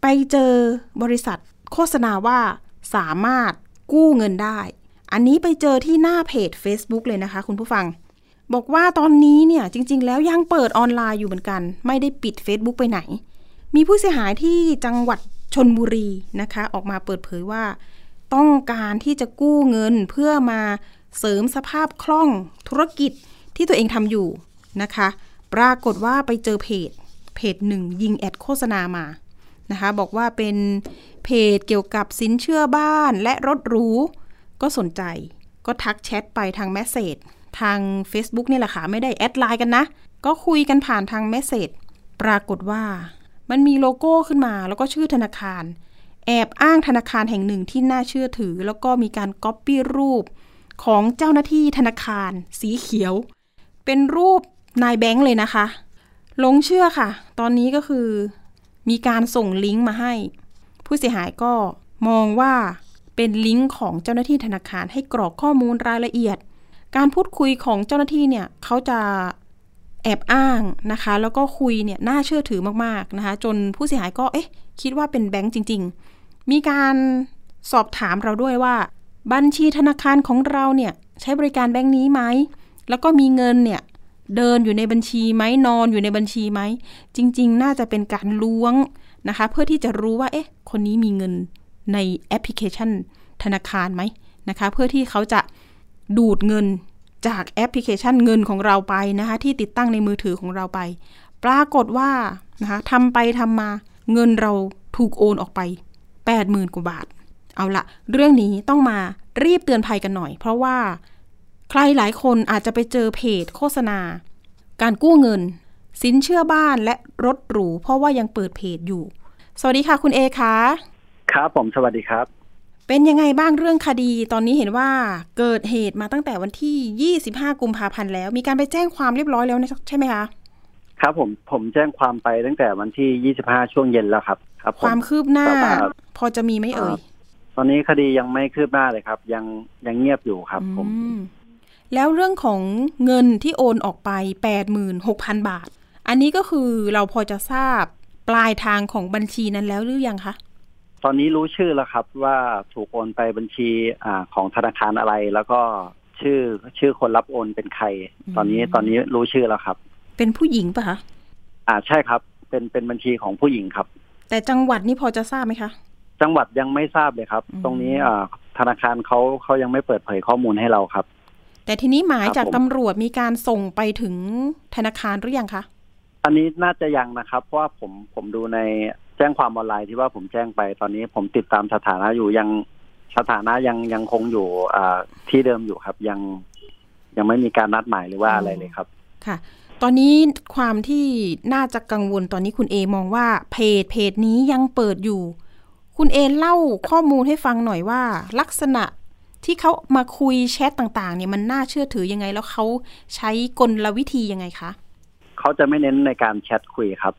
ไปเจอบริษัท โฆษณาว่าสามารถกู้เงินได้ อันนี้ไปเจอที่หน้าเพจ Facebook เลยนะคะ คุณผู้ฟัง บอกว่าตอนนี้เนี่ยจริง ๆ แล้วยังเปิดออนไลน์อยู่เหมือนกัน ไม่ได้ปิด Facebook ไปไหน มีผู้เสียหายที่จังหวัดชนบุรีนะคะ ออกมาเปิดเผยว่า ต้องการที่จะกู้เงินเพื่อมาเสริมสภาพคล่องธุรกิจที่ตัวเองทำอยู่นะคะ ปรากฏว่าไปเจอเพจ เพจหนึ่งยิงแอดโฆษณามา นะคะ บอกว่าเป็นเพจเกี่ยวกับสินเชื่อบ้านและรถหรู ก็สนใจ ก็ทักแชทไปทาง message ทาง Facebook นี่แหละค่ะ ไม่ได้แอดไลน์กันนะ ก็คุยกันผ่านทาง message ปรากฏว่า มันมีโลโก้ขึ้นมาแล้วก็ชื่อธนาคาร แอบอ้างธนาคารแห่งหนึ่งที่น่าเชื่อถือ แล้วก็มีการก๊อปปี้รูปของเจ้าหน้าที่ธนาคาร สีเขียว เป็นรูปนายแบงค์เลยนะคะหลงเชื่อค่ะ ตอนนี้ก็คือ มีการส่งลิงก์มาให้ ผู้เสียหายก็มองว่าเป็นลิงก์ของเจ้าหน้าที่ธนาคารให้กรอกข้อมูลรายละเอียด การพูดคุยของเจ้าหน้าที่เนี่ยเขาจะแอบอ้างนะคะ แล้วก็คุยเนี่ยน่าเชื่อถือมากๆนะคะ จนผู้เสียหายก็เอ๊ะคิดว่าเป็นแบงค์จริง ๆ มีการสอบถามเราด้วยว่า บัญชีธนาคารของเราเนี่ยใช้บริการแบงค์นี้ไหม แล้วก็มีเงินเนี่ย เดินอยู่ในบัญชีไหมนอนอยู่ในบัญชีไหม จริง ๆ น่าจะเป็นการล้วงนะคะ เพื่อที่จะรู้ว่า เอ๊ะ คนนี้มีเงินในแอปพลิเคชัน ธนาคารไหมนะคะ เพื่อที่เขาจะดูดเงินจากแอปพลิเคชันเงินของเราไปนะคะ ที่ติดตั้งในมือถือของเราไป ปรากฏว่านะคะทำไปทำมาเงินเราถูกโอนออกไป 80,000กว่าบาท เอาละเรื่องนี้ต้องมารีบเตือนภัยกันหน่อย เพราะว่า ใครหลายคนอาจจะไปเจอเพจโฆษณา การกู้เงิน สินเชื่อบ้านและรถหรู เพราะว่ายังเปิดเพจอยู่ สวัสดีค่ะคุณเอคะครับผมสวัสดีครับ เป็นยังไงบ้างเรื่องคดีตอนนี้เห็นว่าเกิดเหตุมาตั้งแต่วันที่ 25 กุมภาพันธ์แล้ว มีการไปแจ้งความเรียบร้อยแล้วนะใช่ไหมคะครับผมผมแจ้งความไปตั้งแต่วันที่ 25 ช่วงเย็นแล้วครับ ครับผความคืบหน้าแต่ว่าพอจะมีไหมเอ่ยตอนนี้คดียังไม่คืบหน้าเลยครับ ยังยังเงียบอยู่ครับ ผมอืม แล้วเรื่องของเงินที่โอนออกไป 86,000 บาท อันนี้ก็คือเราพอจะทราบปลายทางของบัญชีนั้นแล้วหรือยังคะตอนนี้รู้ชื่อแล้วครับว่าถูกโอนไปบัญชีอ่าของธนาคารอะไร แล้วก็ชื่อชื่อคนรับโอนเป็นใคร ตอนนี้อืมตอนนี้รู้ชื่อแล้วครับ เป็นผู้หญิงปะคะอ่าใช่ครับ เป็นเป็นบัญชีของผู้หญิงครับ แต่จังหวัดนี่พอจะทราบไหมคะ จังหวัดยังไม่ทราบเลยครับอืมตรงนี้อ่าธนาคารเขาเขายังไม่เปิดเผยข้อมูลให้เราครับ แต่ทีนี้หมายครับจากผมตำรวจมีการส่งไปถึงธนาคารหรือยังคะอันนี้น่าจะยังนะครับ เพราะว่าผมผมดูในแจ้งความออนไลน์ที่ว่าผมแจ้งไปตอนนี้ผมติดตามสถานะอยู่ยังสถานะยังยังคงอยู่อ่าที่เดิมอยู่ครับยังยังไม่มีการนัดหมายหรือว่าอะไรเลยครับ ค่ะ ตอนนี้ความที่น่าจะกังวลตอนนี้คุณเอมองว่าเพจเพจนี้ยังเปิดอยู่ คุณเอเล่าข้อมูลให้ฟังหน่อยว่า ลักษณะ ที่เขามาคุยแชทต่างๆ เนี่ยมันน่าเชื่อถือยังไง แล้วเขาใช้กลวิธียังไงคะเขาจะไม่เน้นในการแชทคุยครับ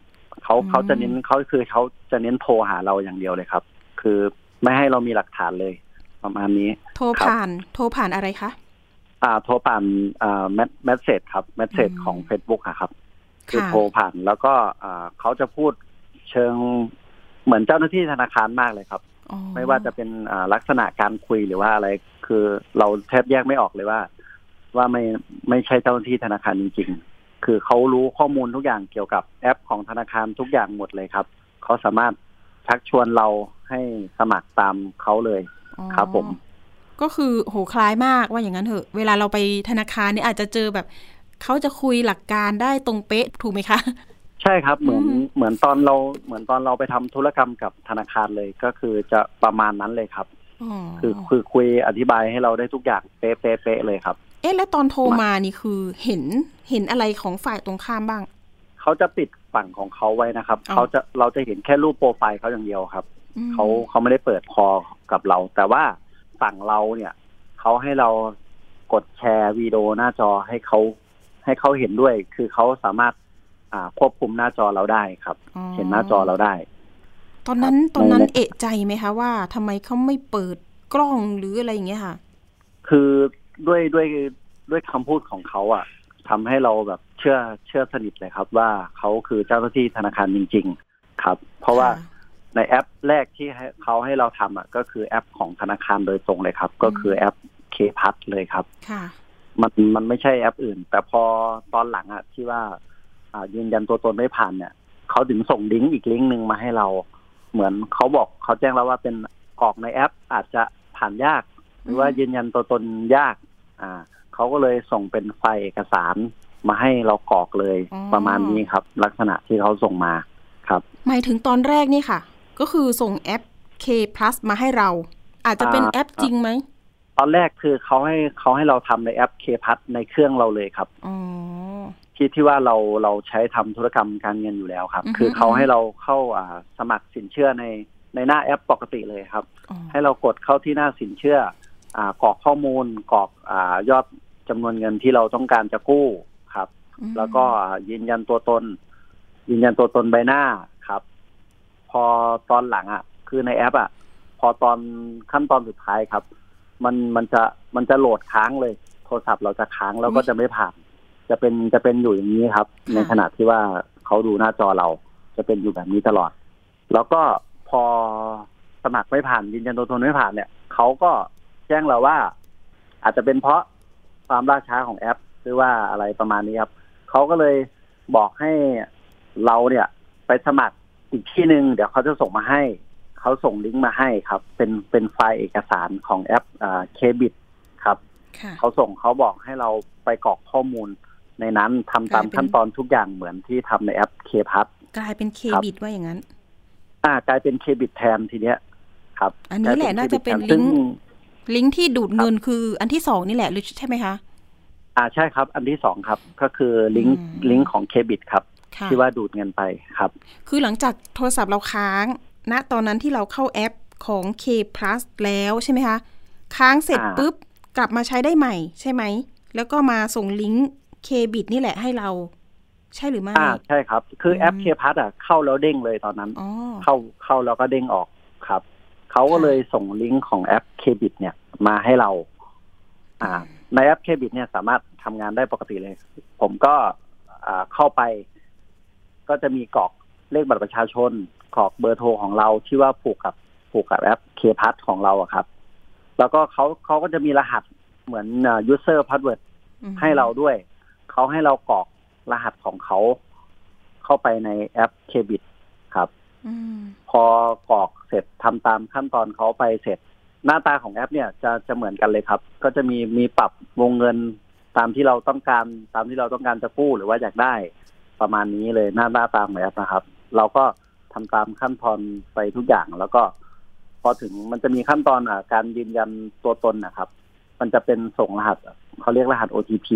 เขาอืมเขาจะเน้นเขาคือเขาจะเน้นโทรหาเราอย่างเดียวเลยครับ คือไม่ให้เรามีหลักฐานเลย ประมาณนี้ โทรครับผ่านโทรผ่านอะไรคะอ่าโทรผ่านอ่า mess message ครับ message อืมของ Facebook อะครับ คือค่ะโทรผ่านแล้วก็อ่าเขาจะพูดเชิงเหมือนเจ้าหน้าที่ธนาคารมากเลยครับอ๋อ ไม่ว่าจะเป็นอ่าลักษณะการคุยหรือว่าอะไร คือเราแทบแยกไม่ออกเลยว่า ว่าไม่ไม่ใช่เจ้าหน้าที่ธนาคารจริงๆ คือเขารู้ข้อมูลทุกอย่างเกี่ยวกับแอปของธนาคารทุกอย่างหมดเลยครับ เขาสามารถชักชวนเราให้สมัครตามเขาเลยอ๋อครับผม ก็คือโหคล้ายมากว่าอย่างนั้นเถอะ เวลาเราไปธนาคารเนี่ยอาจจะเจอแบบเขาจะคุยหลักการได้ตรงเป๊ะถูกไหมคะ ใช่ครับเหมือนอืมเหมือนตอนเราเหมือนตอนเราไปทำธุรกรรมกับธนาคารเลยก็คือจะประมาณนั้นเลยครับอ๋อคือคือคุยอธิบายให้เราได้ทุกอย่างเป๊ะเป๊ะเป๊ะเลยครับ เอ๊ะแล้วตอนโทรมานี่คือเห็นเห็นอะไรของฝ่ายตรงข้ามบ้างเขาจะปิดฝั่งของเขาไว้นะครับอ๋อเขาจะเราจะเห็นแค่รูปโปรไฟล์เขาอย่างเดียวครับอืมเขาเขาไม่ได้เปิดคอกับเรา แต่ว่าฝั่งเราเนี่ยเขาให้เรากดแชร์วีดีโอหน้าจอให้เขาให้เขาเห็นด้วย คือเขาสามารถอ่า ควบคุมหน้าจอเราได้ครับอ๋อเห็นหน้าจอเราได้ ตอนนั้นครับตอนนั้นในเอะใจไหมคะว่าทำไมเขาไม่เปิดกล้องหรืออะไรอย่างเงี้ยค่ะ คือด้วยด้วยด้วยคำพูดของเขาอะทำให้เราแบบเชื่อเชื่อสนิทเลยครับ ว่าเขาคือเจ้าหน้าที่ธนาคารจริง ๆ ครับ เพราะว่าค่ะในแอปแรกที่ให้เขาให้เราทำอะ ก็คือแอปของธนาคารโดยตรงเลยครับ ก็คือแอปเคพัทเลยครับ ค่ะ มันมันไม่ใช่แอปอื่น แต่พอตอนหลังอะที่ว่าอ่า ยืนยันตัวตนไม่ผ่านเนี่ยเขาถึงส่งลิงก์อีกลิงก์หนึ่งมาให้เรา เหมือนเขาบอกเขาแจ้งเราว่าเป็นกรอกในแอป อาจจะผ่านยาก หรือว่ายืนยันตัวตนยาก อ่าเขาก็เลยส่งเป็นไฟล์เอกสารมาให้เรากรอกเลยอ๋อประมาณนี้ครับ ลักษณะที่เขาส่งมาครับ หมายถึงตอนแรกนี่ค่ะ ก็คือส่งแอป K plus มาให้เรา อาจจะเป็นอ่าแอปจริงไหมตอนแรกคือเขาให้เขาให้เราทำในแอปเคพัทในเครื่องเราเลยครับ อ๋อ ที่ที่ว่าเราเราใช้ทำธุรกรรมการเงินอยู่แล้วครับอือฮึคือเขาให้เราเข้าอ่าสมัครสินเชื่อในในหน้าแอปปกติเลยครับอ๋อให้เรากดเข้าที่หน้าสินเชื่อ อ่ากรอกข้อมูลกรอกอ่ายอดจำนวนเงินที่เราต้องการจะกู้ครับอืมแล้วก็ยืนยันตัวตน ยืนยันตัวตนใบหน้าครับ พอตอนหลังอะ คือในแอปอะ พอตอนขั้นตอนสุดท้ายครับ มันมันจะมันจะโหลดค้างเลย โทรศัพท์เราจะค้างแล้วก็จะไม่ผ่าน จะเป็นจะเป็นอยู่อย่างนี้ครับ ในขณะที่ว่าเขาดูหน้าจอเรา จะเป็นอยู่แบบนี้ตลอด แล้วก็พอสมัครไม่ผ่านยืนยันตัวตนไม่ผ่านเนี่ยเขาก็แจ้งเราว่า อาจจะเป็นเพราะความล่าช้าของแอป หรือว่าอะไรประมาณนี้ครับเขาก็เลยบอกให้เราเนี่ย ไปสมัครอีกที่หนึ่งเดี๋ยวเขาจะส่งมาให้เขาส่งลิงก์มาให้ครับ เป็นเป็นไฟล์เอกสารของแอปอ่าเคบิตครับค่ะเขาส่งเขาบอกให้เราไปกรอกข้อมูล ในนั้นทำตามกลายเป็นขั้นตอนทุกอย่างเหมือนที่ทำในแอปเคพัทกลายเป็นเคครับบิตว่าอย่างนั้น อ่ากลายเป็นเคบิตแทนทีเนี้ย ครับ อันนี้แหละกยน่าจะเป็นคบิตแทลิงก์ซึ่ลิงก์ที่ดูดเงินคืออันที่สองนี่แหละหรือใช่ไหมคะอ่าใช่ครับ อันที่สองครับ ก็คือลิงก์อืมลิงก์ของเคบิตครับค่ะที่ว่าดูดเงินไปครับ คือหลังจากโทรศัพท์เราค้าง ณตอนนั้นที่เราเข้าแอปของ K Plus แล้วใช่ไหมคะ ค้างเสร็จอ่าปุ๊บ กลับมาใช้ได้ใหม่ใช่ไหม แล้วก็มาส่งลิงก์ K Bit นี่แหละให้เรา ใช่หรือไม่อ่าใช่ครับ คือแอปอืมเคพัทอะเข้าแล้วเด้งเลยตอนนั้นอ๋อเข้าเข้าแล้วก็เด้งออกครับเขาก็ค่ะเลยส่งลิงก์ของแอป K Bit เนี่ยมาให้เรา อ่า ในแอป K Bit เนี่ยสามารถทำงานได้ปกติเลย ผมก็อ่าเข้าไป ก็จะมีกรอกเลขบัตรประชาชนกรอกเบอร์โทรของเราที่ว่าผูกกับผูกกับแอป K Plus ของเราอะครับ แล้วก็เขาเขาก็จะมีรหัสเหมือนอ่า user password อืมให้เราด้วย เขาให้เรากรอกรหัสของเขาเข้าไปในแอป K Bit ครับอืมพอกรอกเสร็จทำตามขั้นตอนเขาไปเสร็จ หน้าตาของแอป เนี่ยจะจะเหมือนกันเลยครับ ก็จะมีมีปรับวงเงินตามที่เราต้องการตามที่เราต้องการจะกู้หรือว่าอยากได้ประมาณนี้เลยหน้าหน้าตาของแอปนะครับ เราก็ทำตามขั้นตอนไปทุกอย่างแล้วก็ พอถึงมันจะมีขั้นตอนอะการยืนยันตัวตนนะครับ มันจะเป็นส่งรหัสเขาเรียกรหัส OTP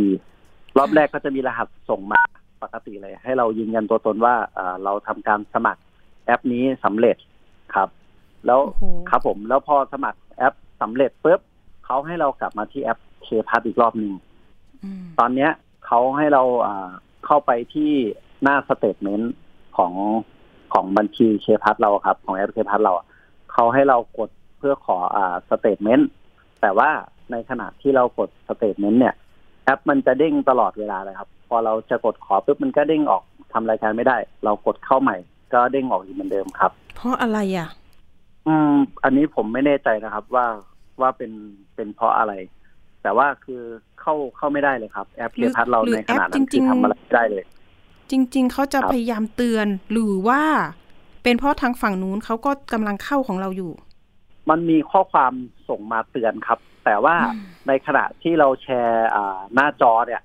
รอบแรกก็จะมีรหัสส่งมาปกติเลย ให้เรายืนยันตัวตนว่าอ่าเราทำการสมัครแอปนี้สำเร็จครับ แล้วโอ้โหครับผม แล้วพอสมัครแอปสำเร็จปุ๊บเขาให้เรากลับมาที่แอปเคพัทอีกรอบหนึ่งอืมตอนเนี้ยเขาให้เราอ่าเข้าไปที่หน้า statement ของของบัญชี K Plus เราครับ ของแอป K Plus เราอะเขาให้เรากดเพื่อขออ่า statement แต่ว่าในขณะที่เรากด statement เนี่ย แอปมันจะเด้งตลอดเวลาเลยครับ พอเราจะกดขอปุ๊บมันก็เด้งออกทำรายการไม่ได้ เรากดเข้าใหม่ ก็เด้งออกอีกเหมือนเดิมครับ เพราะอะไรอะ อืม อันนี้ผมไม่แน่ใจนะครับ ว่าว่าเป็นเป็นเพราะอะไร แต่ว่าคือเข้าเข้าไม่ได้เลยครับแอปหรืเคอพัทเราหรือในขณะแอปนั้นจริคืองๆทำอะไรไม่ได้เลย จริง ๆเขาจะครับพยายามเตือนหรือว่า เป็นเพราะทางฝั่งนู้นเขาก็กำลังเข้าของเราอยู่ มันมีข้อความส่งมาเตือนครับ แต่ว่าอืมในขณะที่เราแชร์อ่าหน้าจอเนี่ย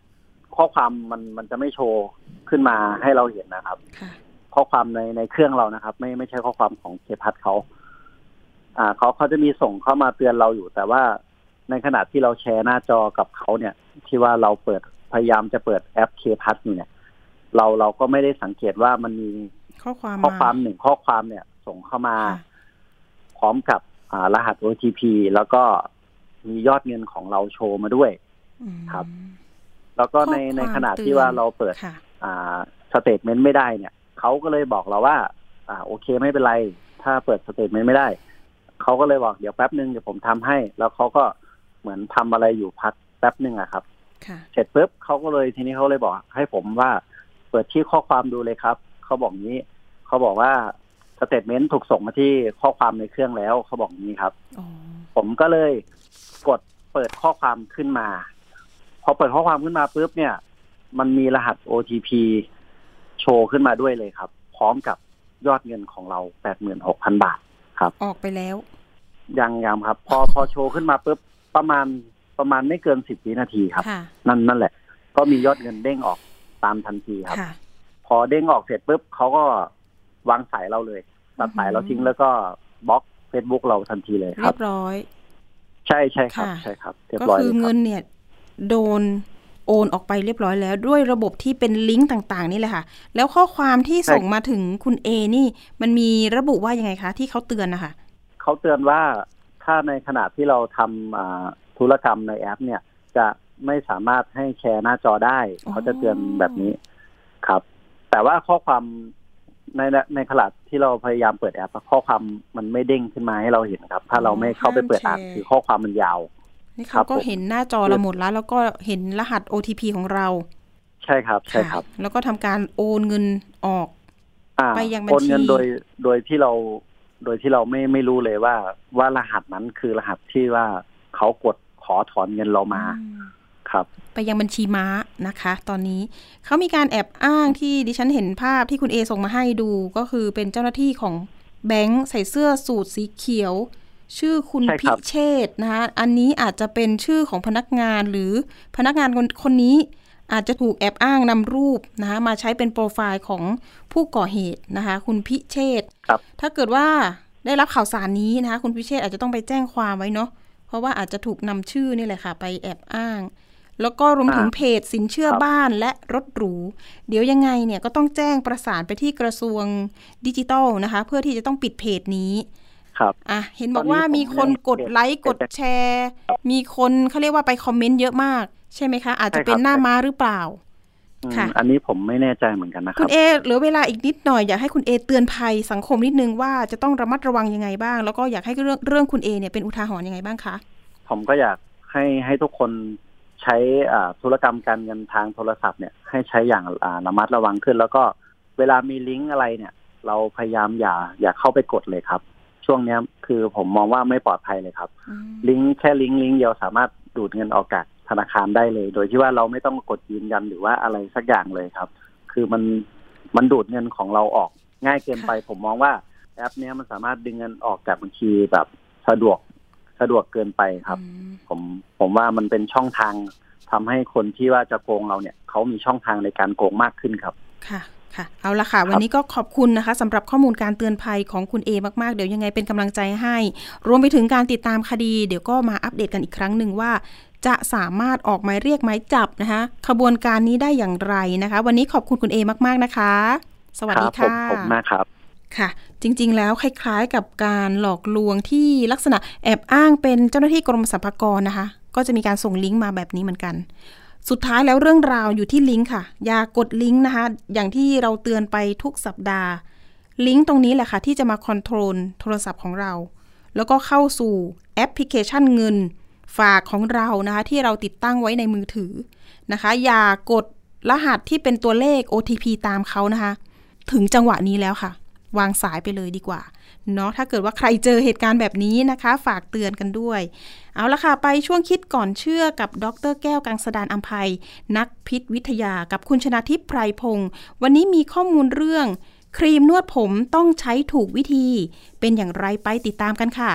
ข้อความมันมันจะไม่โชว์ขึ้นมาให้เราเห็นนะครับค่ะข้อความในในเครื่องเรานะครับ ไม่ไม่ใช่ข้อความของเคพัทเขาอ่าเขาเขาจะมีส่งเข้ามาเตือนเราอยู่ แต่ว่าในขณะที่เราแชร์หน้าจอกับเขาเนี่ย ที่ว่าเราเปิดพยายามจะเปิดแอป K Plus อยู่เนี่ย เราเราก็ไม่ได้สังเกตว่ามันมีข้อความข้อความหนึ่งข้อความเนี่ย ส่งเข้ามาค่ะพร้อมกับอ่ารหัส OTP แล้วก็ มียอดเงินของเราโชว์มาด้วยอืมครับ แล้วก็ในข้อความในขณะที่ว่าเราเปิดค่ะอ่า statement ไม่ได้เนี่ยเขาก็เลยบอกเราว่า อ่า โอเคไม่เป็นไร ถ้าเปิด statement ไม่ได้เขาก็เลยบอกเดี๋ยวแป๊บนึงเดี๋ยวผมทำให้ แล้วเขาก็เหมือนทำอะไรอยู่พักแป๊บนึงอะครับค่ะเสร็จปุ๊บเขาก็เลยทีนี้เขาเลยบอก ให้ผมว่า เปิดที่ข้อความดูเลยครับเขาบอกงี้เขาบอกว่า statement ถูกส่งมาที่ข้อความในเครื่องแล้วเขาบอกงี้ครับอ๋อผมก็เลย กดเปิดข้อความขึ้นมา พอเปิดข้อความขึ้นมาปุ๊บเนี่ย มันมีรหัส OTP โชว์ขึ้นมาด้วยเลยครับ พร้อมกับยอดเงินของเรา86,000บาทออกไปแล้ว ยังยังครับ พอพอโชว์ขึ้นมาปุ๊บประมาณประมาณไม่เกิน10วินาทีครับค่ะนั่นนั่นแหละ ก็มียอดเงินเด้งออกตามทันทีครับค่ะพอเด้งออกเสร็จปุ๊บเขาก็วางสายเราเลยตัดสายเราทิ้งแล้วก็บล็อก Facebook เราทันทีเลยคเรีรัยบบร้อย ใช่ใช่ครับค่ะใช่ครับเรียบก็ร้อยคืเลอยคเงิรับนเนี่ยโดนโอนออกไปเรียบร้อยแล้วด้วยระบบที่เป็นลิงก์ต่างๆ นี่แหละค่ะ แล้วข้อความที่ส่งมาถึงคุณเอนี่ มันมีระบุว่ายังไงคะ ที่เขาเตือนนะคะเขาเตือนว่าถ้าในขณะที่เราทำอ่าธุรกรรมในแอป เนี่ย จะไม่สามารถให้แชร์หน้าจอได้อ๋อเขาจะเตือนแบบนี้ครับ แต่ว่าข้อความ ในในขณะที่เราพยายามเปิดแอปอะข้อความมันไม่เด้งขึ้นมาให้เราเห็นครับ ถ้าเราไม่เข้าไปเปิดอ่านคือข้อความมันยาว นี่ครัเขาบก็ผมเห็นหน้าจอเราหมดแล้ว แล้วก็เห็นรหัส OTP ของเรา ใช่ครับ ใช่ครับะแล้วก็ทำการโอนเงินออกอ่าไปยังบัญชีโอนเงินโดยโดยที่เราโดยที่เราไม่ไม่รู้เลยว่าว่ารหัสนั้นคือรหัสที่ว่าเขากดขอถอนเงินเรามาอืมครับ ไปยังบัญชีม้านะคะ ตอนนี้เขามีการแอบอ้างที่ดิฉันเห็นภาพที่คุณเอส่งมาให้ดูก็คือเป็นเจ้าหน้าที่ของแบงค์ใส่เสื้อสูทสีเขียว ชื่อคุณใช่พิครับเชษฐ์นะคะอันนี้อาจจะเป็นชื่อของพนักงานหรือพนักงานคนคนนี้อาจจะถูกแอบอ้างนำรูปนะคะมาใช้เป็นโปรไฟล์ของผู้ก่อเหตุนะคะคุณพิเชษครับ ถ้าเกิดว่าได้รับข่าวสารนี้นะคะคุณพิเชษอาจจะต้องไปแจ้งความไว้เนาะเพราะว่าอาจจะถูกนำชื่อนี่แหละค่ะ ไปแอบอ้าง แล้วก็รวมถึงเพจสินเชื่อครับบ้านและรถหรู เดี๋ยวยังไงเนี่ยก็ต้องแจ้งประสานไปที่กระทรวงดิจิทัลนะคะ เพื่อที่จะต้องปิดเพจนี้ ครับอะเห็นบอกตอนนี้ว่ามีคนผมยังกดไลค์เก็บกดแชร์ มีคนเขาเรียกว่าไปคอมเมนต์เยอะมาก ใช่ไหมคะ อาจจะใช่ครับเป็นหน้าม้าหรือเปล่าอืมค่ะอันนี้ผมไม่แน่ใจเหมือนกันนะคคุรัณบเอเหลือเวลาอีกนิดหน่อยอยากให้คุณเอเตือนภัยสังคมนิดนึงว่าจะต้องระมัดระวังยังไงบ้าง แล้วก็อยากให้เรื่องเรื่องคุณเอเนี่ยเป็นอุทาหรณ์ยังไงบ้างคะผมก็อยากให้ให้ทุกคน ใช้อ่าธุรกรรมการเงินทางโทรศัพท์เนี่ยให้ใช้อย่างอ่าระมัดระวังขึ้น แล้วก็เวลามีลิงก์อะไรเนี่ย เราพยายามอย่าอย่าเข้าไปกดเลยครับ ช่วงเนี้ยคือผมมองว่าไม่ปลอดภัยเลยครับ ลิงก์แค่ลิงก์ลิงก์เดียวสามารถดูดเงินออกจากธนาคารได้เลย โดยที่ว่าเราไม่ต้องกดยืนยันหรือว่าอะไรสักอย่างเลยครับ คือมันมันดูดเงินของเราออกง่ายเกินไป ผมมองว่าแอปเนี้ยมันสามารถดึงเงินออกจากบัญชีแบบสะดวก สะดวกเกินไปครับอืมผมผมว่ามันเป็นช่องทางทำให้คนที่ว่าจะโกงเราเนี่ยเขามีช่องทางในการโกงมากขึ้นครับ ค่ะ ค่ะ เอาละค่ะ วันนี้ก็ขอบคุณนะคะสำหรับข้อมูลการเตือนภัยของคุณเอมากๆ เดี๋ยวยังไงเป็นกำลังใจให้ รวมไปถึงการติดตามคดี เดี๋ยวก็มาอัปเดตกันอีกครั้งหนึ่งว่า จะสามารถออกหมายเรียกหมายจับนะคะขบวนการนี้ได้อย่างไรนะคะ วันนี้ขอบคุณคุณเอมาก ๆนะคะ สวัสคดีรัผมค่ะผมมากครับ ค่ะ จริงๆ แล้วคล้ายๆ กับการหลอกลวงที่ลักษณะแอบอ้างเป็นเจ้าหน้าที่กรมสรรพากรนะคะ ก็จะมีการส่งลิงก์มาแบบนี้เหมือนกัน สุดท้ายแล้วเรื่องราวอยู่ที่ลิงก์ค่ะ อย่ากดลิงก์นะคะ อย่างที่เราเตือนไปทุกสัปดาห์ ลิงก์ตรงนี้แหละค่ะ ที่จะมา control โทรศัพท์ของเรา แล้วก็เข้าสู่แอปพลิเคชันเงินฝากของเรานะคะที่เราติดตั้งไว้ในมือถือนะคะ อย่ากดรหัสที่เป็นตัวเลข OTP ตามเขานะคะ ถึงจังหวะนี้แล้วค่ะ วางสายไปเลยดีกว่าเนาะถ้าเกิดว่าใครเจอเหตุการณ์แบบนี้นะคะ ฝากเตือนกันด้วย เอาละค่ะ ไปช่วงคิดก่อนเชื่อกับดรแก้วกังสดานอัมภัย นักพิษวิทยากับคุณชนาทิพย์ไพรพงศ์วันนี้มีข้อมูลเรื่อง ครีมนวดผมต้องใช้ถูกวิธี เป็นอย่างไรไปติดตามกันค่ะ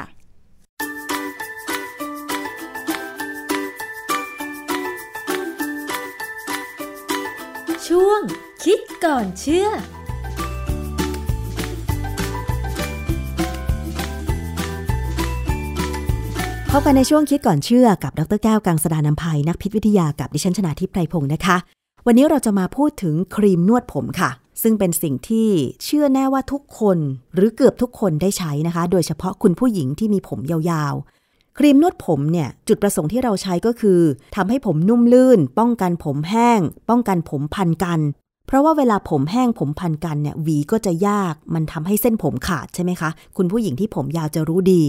ช่วงคิดก่อนเชื่อ พบกันในช่วงคิดก่อนเชื่อกับดรแก้วกังสดานนภัยนักพิษวิทยากับดิฉันชนาทิพย์ไพรพงศ์นะคะ วันนี้เราจะมาพูดถึงครีมนวดผมค่ะ ซึ่งเป็นสิ่งที่เชื่อแน่ว่าทุกคน หรือเกือบทุกคนได้ใช้นะคะ โดยเฉพาะคุณผู้หญิงที่มีผมยาวๆ ครีมนวดผมเนี่ยจุดประสงค์ที่เราใช้ก็คือทำให้ผมนุ่มลื่น ป้องกันผมแห้ง ป้องกันผมพันกัน เพราะว่าเวลาผมแห้งผมพันกันเนี่ยหวีก็จะยาก มันทำให้เส้นผมขาดใช่ไหมคะ คุณผู้หญิงที่ผมยาวจะรู้ดี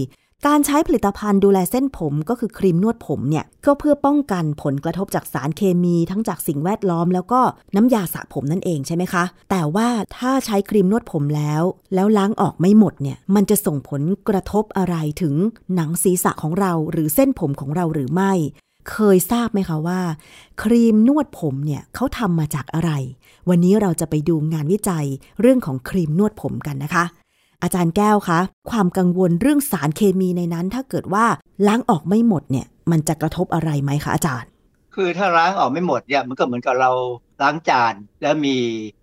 การใช้ผลิตภัณฑ์ดูแลเส้นผมก็คือครีมนวดผมเนี่ย ก็เพื่อป้องกันผลกระทบจากสารเคมีทั้งจากสิ่งแวดล้อม แล้วก็น้ำยาสระผมนั่นเองใช่ไหมคะ แต่ว่าถ้าใช้ครีมนวดผมแล้ว แล้วล้างออกไม่หมดเนี่ย มันจะส่งผลกระทบอะไรถึงหนังศีรษะของเราหรือเส้นผมของเราหรือไม่ เคยทราบไหมคะว่า ครีมนวดผมเนี่ยเขาทำมาจากอะไร วันนี้เราจะไปดูงานวิจัยเรื่องของครีมนวดผมกันนะคะ อาจารย์แก้วคะความกังวลเรื่องสารเคมีในนั้น ถ้าเกิดว่าล้างออกไม่หมดเนี่ย มันจะกระทบอะไรไหมคะอาจารย์ คือถ้าล้างออกไม่หมดเนี่ยมันก็เหมือนกับเราล้างจาน แล้วมี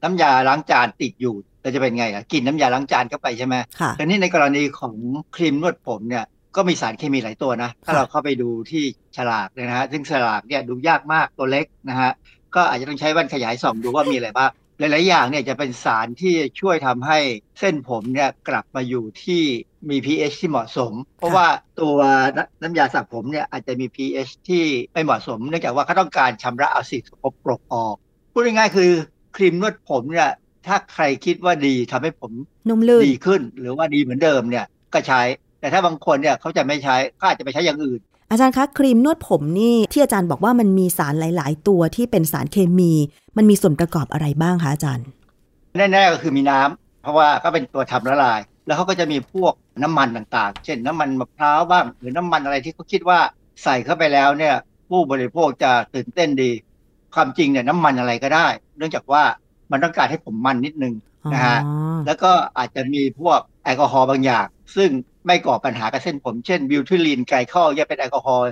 น้ำยาล้างจานติดอยู่เราจะเป็นไงอะกินน้ำยาล้างจานเข้าไปใช่ไหมค่ะแต่นี่ในกรณีของครีมนวดผมเนี่ยก็มีสารเคมีหลายตัวนะ ถ้าค่ะเราเข้าไปดูที่ฉลากเนี่ยนะฮะซึ่งฉลากเนี่ยดูยากมากตัวเล็กนะฮะก็อาจจะต้องใช้แว่นขยายส่องดูว่ามีอะไรบ้าง หลาย ๆ อย่างเนี่ยจะเป็นสารที่ช่วยทำให้เส้นผมเนี่ยกลับมาอยู่ที่มี pH ที่เหมาะสม เพราะว่าตัวน้ำน้ำยาสระผมเนี่ยอาจจะมี pH ที่ไม่เหมาะสม เนื่องจากว่าเขาต้องการชำระเอาสิ่งสกปรกออกพูดง่ายๆคือครีมนวดผมเนี่ยถ้าใครคิดว่าดีทำให้ผมนุ่มลื่นดีขึ้น หรือว่าดีเหมือนเดิมเนี่ยก็ใช้แต่ถ้าบางคนเนี่ยเขาจะไม่ใช้ก็อาจจะไปใช้อย่างอื่น อาจารย์คะครีมนวดผมนี่ที่อาจารย์บอกว่ามันมีสารหลาย ๆ ตัวที่เป็นสารเคมี มันมีส่วนประกอบอะไรบ้างคะอาจารย์ แน่ๆก็คือมีน้ำเพราะว่าก็เป็นตัวทำละลาย แล้วเขาก็จะมีพวกน้ำมันต่างๆ เช่นน้ำมันมะพร้าวบ้างหรือน้ำมันอะไรที่เขาคิดว่าใส่เข้าไปแล้วเนี่ยผู้บริโภคจะตื่นเต้นดี ความจริงเนี่ยน้ำมันอะไรก็ได้ เนื่องจากว่ามันต้องการให้ผมมันนิดนึงนะฮะอ๋อแล้วก็อาจจะมีพวกแอลกอฮอล์บางอย่าง ซึ่ง ไม่ก่อปัญหากับเส้นผม เช่น butylene glycol เนี่ยเป็นแอลกอฮอล์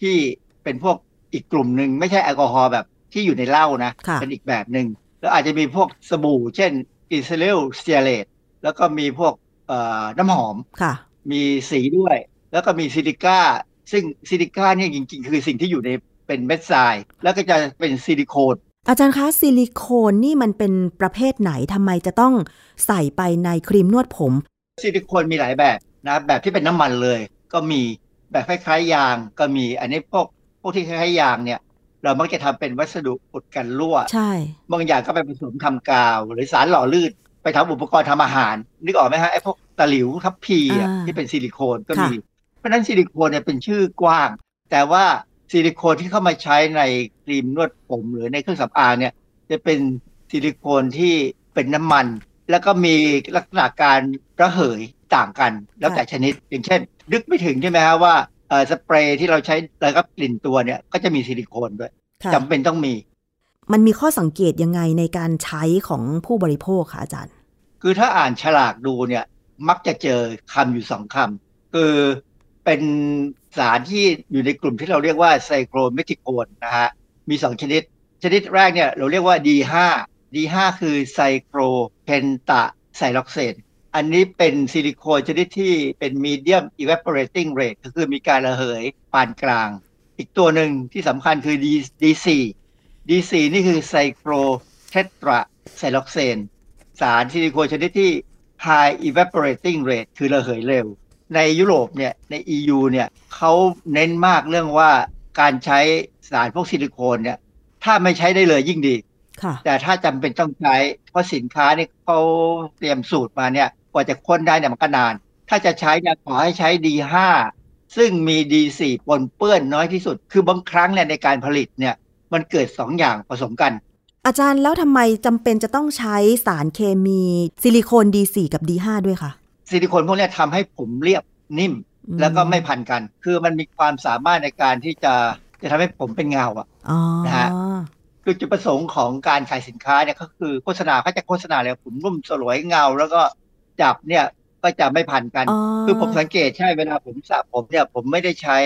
ที่เป็นพวกอีกกลุ่มหนึ่งไม่ใช่แอลกอฮอล์แบบที่อยู่ในเหล้านะค่ะเป็นอีกแบบหนึ่งแล้วอาจจะมีพวกสบู่ เช่น glyceryl stearate แล้วก็มีพวกเอ่อน้ำหอมค่ะมีสีด้วย แล้วก็มีซิลิก้า ซึ่งซิลิก้าเนี่ยจริงๆ คือสิ่งที่อยู่ในเป็นเม็ดทราย แล้วก็จะเป็นซิลิโคนอาจารย์คะซิลิโคนนี่มันเป็นประเภทไหนทำไมจะต้องใส่ไปในครีมนวดผม ซิลิโคนมีหลายแบบ นะแบบที่เป็นน้ำมันเลย ก็มีแบบคล้ายๆยางก็มี อันนี้พวกพวกที่คล้ายๆยางเนี่ย เรามักจะทำเป็นวัสดุอุดกันรั่วใช่บางอย่างก็ไปผสมทำกาว หรือสารหล่อลื่นไปทำอุปกรณ์ทำอาหารนึกออกไหมฮะไอ้พวกตะหลิวทัพพีอะอ่าที่เป็นซิลิโคนก็มีค่ะเพราะฉะนั้นซิลิโคนเนี่ยเป็นชื่อกว้าง แต่ว่าซิลิโคนที่เข้ามาใช้ในครีมนวดผมหรือในเครื่องสำอางเนี่ยจะเป็นซิลิโคนที่เป็นน้ำมัน แล้วก็มีลักษณะการระเหย ต่างกันแล้วแต่ชนิด อย่างเช่น นึกไม่ถึงใช่ไหมฮะว่าเอ่อสเปรย์ที่เราใช้แล้วก็กลิ่นตัวเนี่ยก็จะมีซิลิโคนด้วยค่ะจำเป็นต้องมี มันมีข้อสังเกตยังไงในการใช้ของผู้บริโภคคะอาจารย์ คือถ้าอ่านฉลากดูเนี่ยมักจะเจอคำอยู่สองคำคือเป็นสารที่อยู่ในกลุ่มที่เราเรียกว่า cyclomethicone นะฮะมีสองชนิด ชนิดแรกเนี่ยเราเรียกว่า D5 D5 คือ cyclopentasiloxane อันนี้เป็นซิลิโคนชนิดที่เป็น medium evaporating rate ก็คือมีการระเหยปานกลาง อีกตัวหนึ่งที่สำคัญคือ D D4 D4 นี่คือไซโครเทตราไซล็อกเซนสารซิลิโคนชนิดที่ high evaporating rate คือระเหยเร็ว ในยุโรปเนี่ยใน EU เนี่ยเขาเน้นมากเรื่องว่าการใช้สารพวกซิลิโคนเนี่ยถ้าไม่ใช้ได้เลยยิ่งดีค่ะแต่ถ้าจำเป็นต้องใช้ เพราะสินค้าเนี่ยเขาเตรียมสูตรมาเนี่ย กว่าจะค้นได้เนี่ยมันก็นาน ถ้าจะใช้เนี่ยขอให้ใช้ D5 ซึ่งมี D4 ปนเปื้อนน้อยที่สุด คือบางครั้งเนี่ยในการผลิตเนี่ยมันเกิดสองอย่างผสมกัน อาจารย์แล้วทำไมจำเป็นจะต้องใช้สารเคมีซิลิโคน D4 กับ D5 ด้วยคะซิลิโคนพวกเนี้ยทำให้ผมเรียบนิ่มอืมแล้วก็ไม่พันกัน คือมันมีความสามารถในการที่จะจะทำให้ผมเป็นเงาอะอ๋อนะฮะคือจุดประสงค์ของการขายสินค้าเนี่ยก็คือโฆษณาเขาจะโฆษณาเลยผมนุ่มสลวยเงา แล้วก็ จับเนี่ยก็จะไม่พันกันอ๋อคือผมสังเกตใช่เวลาผมสระผมเนี่ยผมไม่ได้ใช้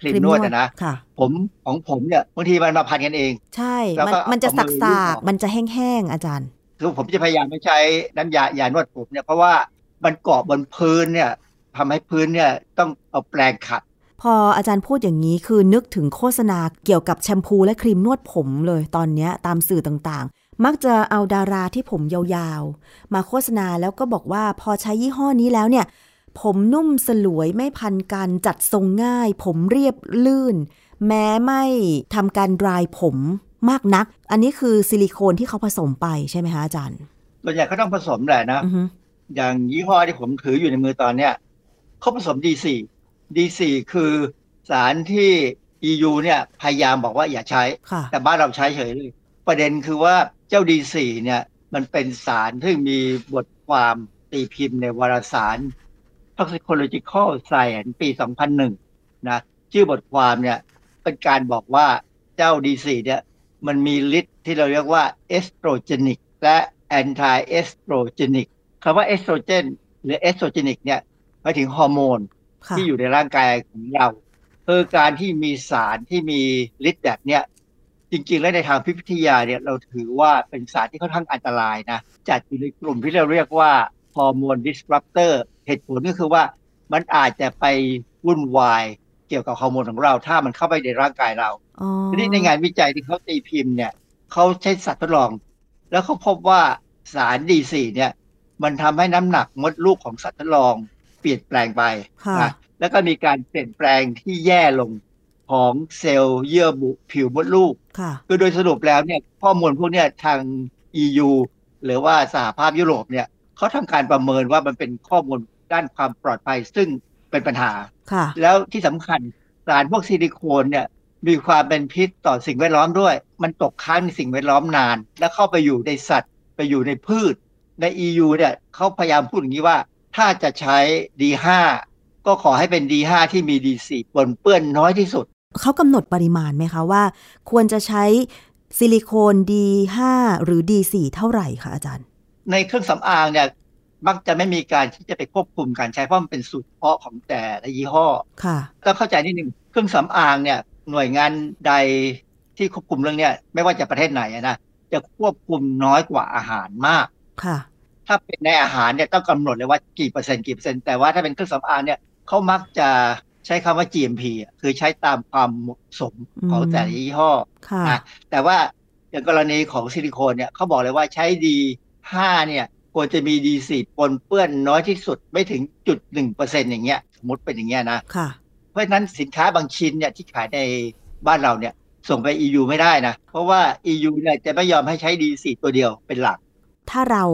ครีมนวดอะนะค่ะผมของผมเนี่ยบางทีมันมาพันกันเอง ใช่แล้วมันก็มันจะเอาสักมือสาลูบกออกมันจะแห้งๆอาจารย์ คือผมจะพยายามไม่ใช้น้ำยายานวดผมเนี่ยเพราะว่ามันเกาะบนพื้นเนี่ยทำให้พื้นเนี่ยต้องเอาแปรงขัดพออาจารย์พูดอย่างนี้คือนึกถึงโฆษณาเกี่ยวกับแชมพูและครีมนวดผมเลยตอนเนี้ยตามสื่อต่างๆ มักจะเอาดาราที่ผมยาวๆ มาโฆษณาแล้วก็บอกว่าพอใช้ยี่ห้อนี้แล้วเนี่ย ผมนุ่มสลวยไม่พันกันจัดทรงง่าย ผมเรียบลื่น แม้ไม่ทำการดรายผมมากนัก อันนี้คือซิลิโคนที่เขาผสมไปใช่ไหมคะอาจารย์ส่วนใหญ่เขาต้องผสมแหละนะอือฮึอย่างยี่ห้อที่ผมถืออยู่ในมือตอนเนี้ยเขาผสม D4 D4 คือสารที่ EU เนี่ยพยายามบอกว่าอย่าใช้ค่ะแต่บ้านเราใช้เฉยเลย ประเด็นคือว่า เจ้า D4 เนี่ยมันเป็นสารที่มีบทความตีพิมพ์ในวารสาร Toxicological Science ปี 2001 นะชื่อบทความเนี่ยเป็นการบอกว่าเจ้า D4 เนี่ยมันมีฤทธิ์ที่เราเรียกว่า estrogenic และ anti-estrogenic คำว่าเอสโตรเจนหรือ estrogenic เนี่ยหมายถึงฮอร์โมนค่ะที่อยู่ในร่างกายของเราคือการที่มีสารที่มีฤทธิ์แบบเนี้ย จริงๆ แล้วในทางพิษวิทยาเนี่ยเราถือว่าเป็นสารที่ค่อนข้างอันตรายนะจัดอยู่ในกลุ่มที่เราเรียกว่าฮอร์โมน disruptor เหตุผลก็คือว่ามันอาจจะไปวุ่นวายเกี่ยวกับฮอร์โมนของเรา ถ้ามันเข้าไปในร่างกายเราอ๋อทีนี้ในงานวิจัยที่เขาตีพิมพ์เนี่ยเขาใช้สัตว์ทดลอง แล้วเขาพบว่าสารดีสี่เนี่ย มันทำให้น้ำหนักมดลูกของสัตว์ทดลอง เปลี่ยนแปลงไปค่ะนะแล้วก็มีการเปลี่ยนแปลงที่แย่ลง ของเซลล์เยื่อบุผิวมดลูกค่ะคือโดยสรุปแล้วเนี่ยข้อมูลพวกเนี้ยทาง EU หรือว่าสหภาพยุโรปเนี่ยเขาทำการประเมินว่ามันเป็นข้อมูลด้านความปลอดภัยซึ่งเป็นปัญหาค่ะแล้วที่สำคัญสารพวกซิลิโคนเนี่ยมีความเป็นพิษต่อสิ่งแวดล้อมด้วย มันตกค้างในสิ่งแวดล้อมนาน แล้วเข้าไปอยู่ในสัตว์ ไปอยู่ในพืช ใน EU เนี่ยเขาพยายามพูดอย่างนี้ว่า ถ้าจะใช้ D5 ก็ขอให้เป็น D5 ที่มี D4 ปนเปื้อนน้อยที่สุด เขากำหนดปริมาณไหมคะว่า ควรจะใช้ซิลิโคน D5 หรือ D4 เท่าไหร่คะอาจารย์ ในเครื่องสำอางเนี่ยมักจะไม่มีการที่จะไปควบคุมการใช้เพราะมันเป็นสูตรเฉพาะของแต่ละยี่ห้อค่ะต้องเข้าใจนิดหนึ่งเครื่องสำอางเนี่ยหน่วยงานใดที่ควบคุมเรื่องเนี้ยไม่ว่าจะประเทศไหนนะจะควบคุมน้อยกว่าอาหารมากค่ะ ถ้าเป็นในอาหารเนี่ยต้องกำหนดเลยว่ากี่เปอร์เซ็นต์กี่เปอร์เซ็นต์แต่ว่าถ้าเป็นเครื่องสำอางเนี่ยเขามักจะ ใช้คำว่า GMP อะคือใช้ตามความเหมาะสมของแต่ละยี่ห้อค่ะนะแต่ว่าอย่างกรณีของซิลิโคนเนี่ยเขาบอกเลยว่าใช้ดี5เนี่ยควรจะมีดีสี่ปนเปื้อนน้อยที่สุดไม่ถึงจุดหนึ่งเปอร์เซ็นต์อย่างเงี้ยสมมติเป็นอย่างเงี้ยนะค่ะเพราะฉะนั้นสินค้าบางชิ้นเนี่ยที่ขายในบ้านเราเนี่ยส่งไป EU ไม่ได้นะ เพราะว่า EU เนี่ยจะไม่ยอมให้ใช้ดีสี่ตัวเดียวเป็นหลัก ถ้าเรา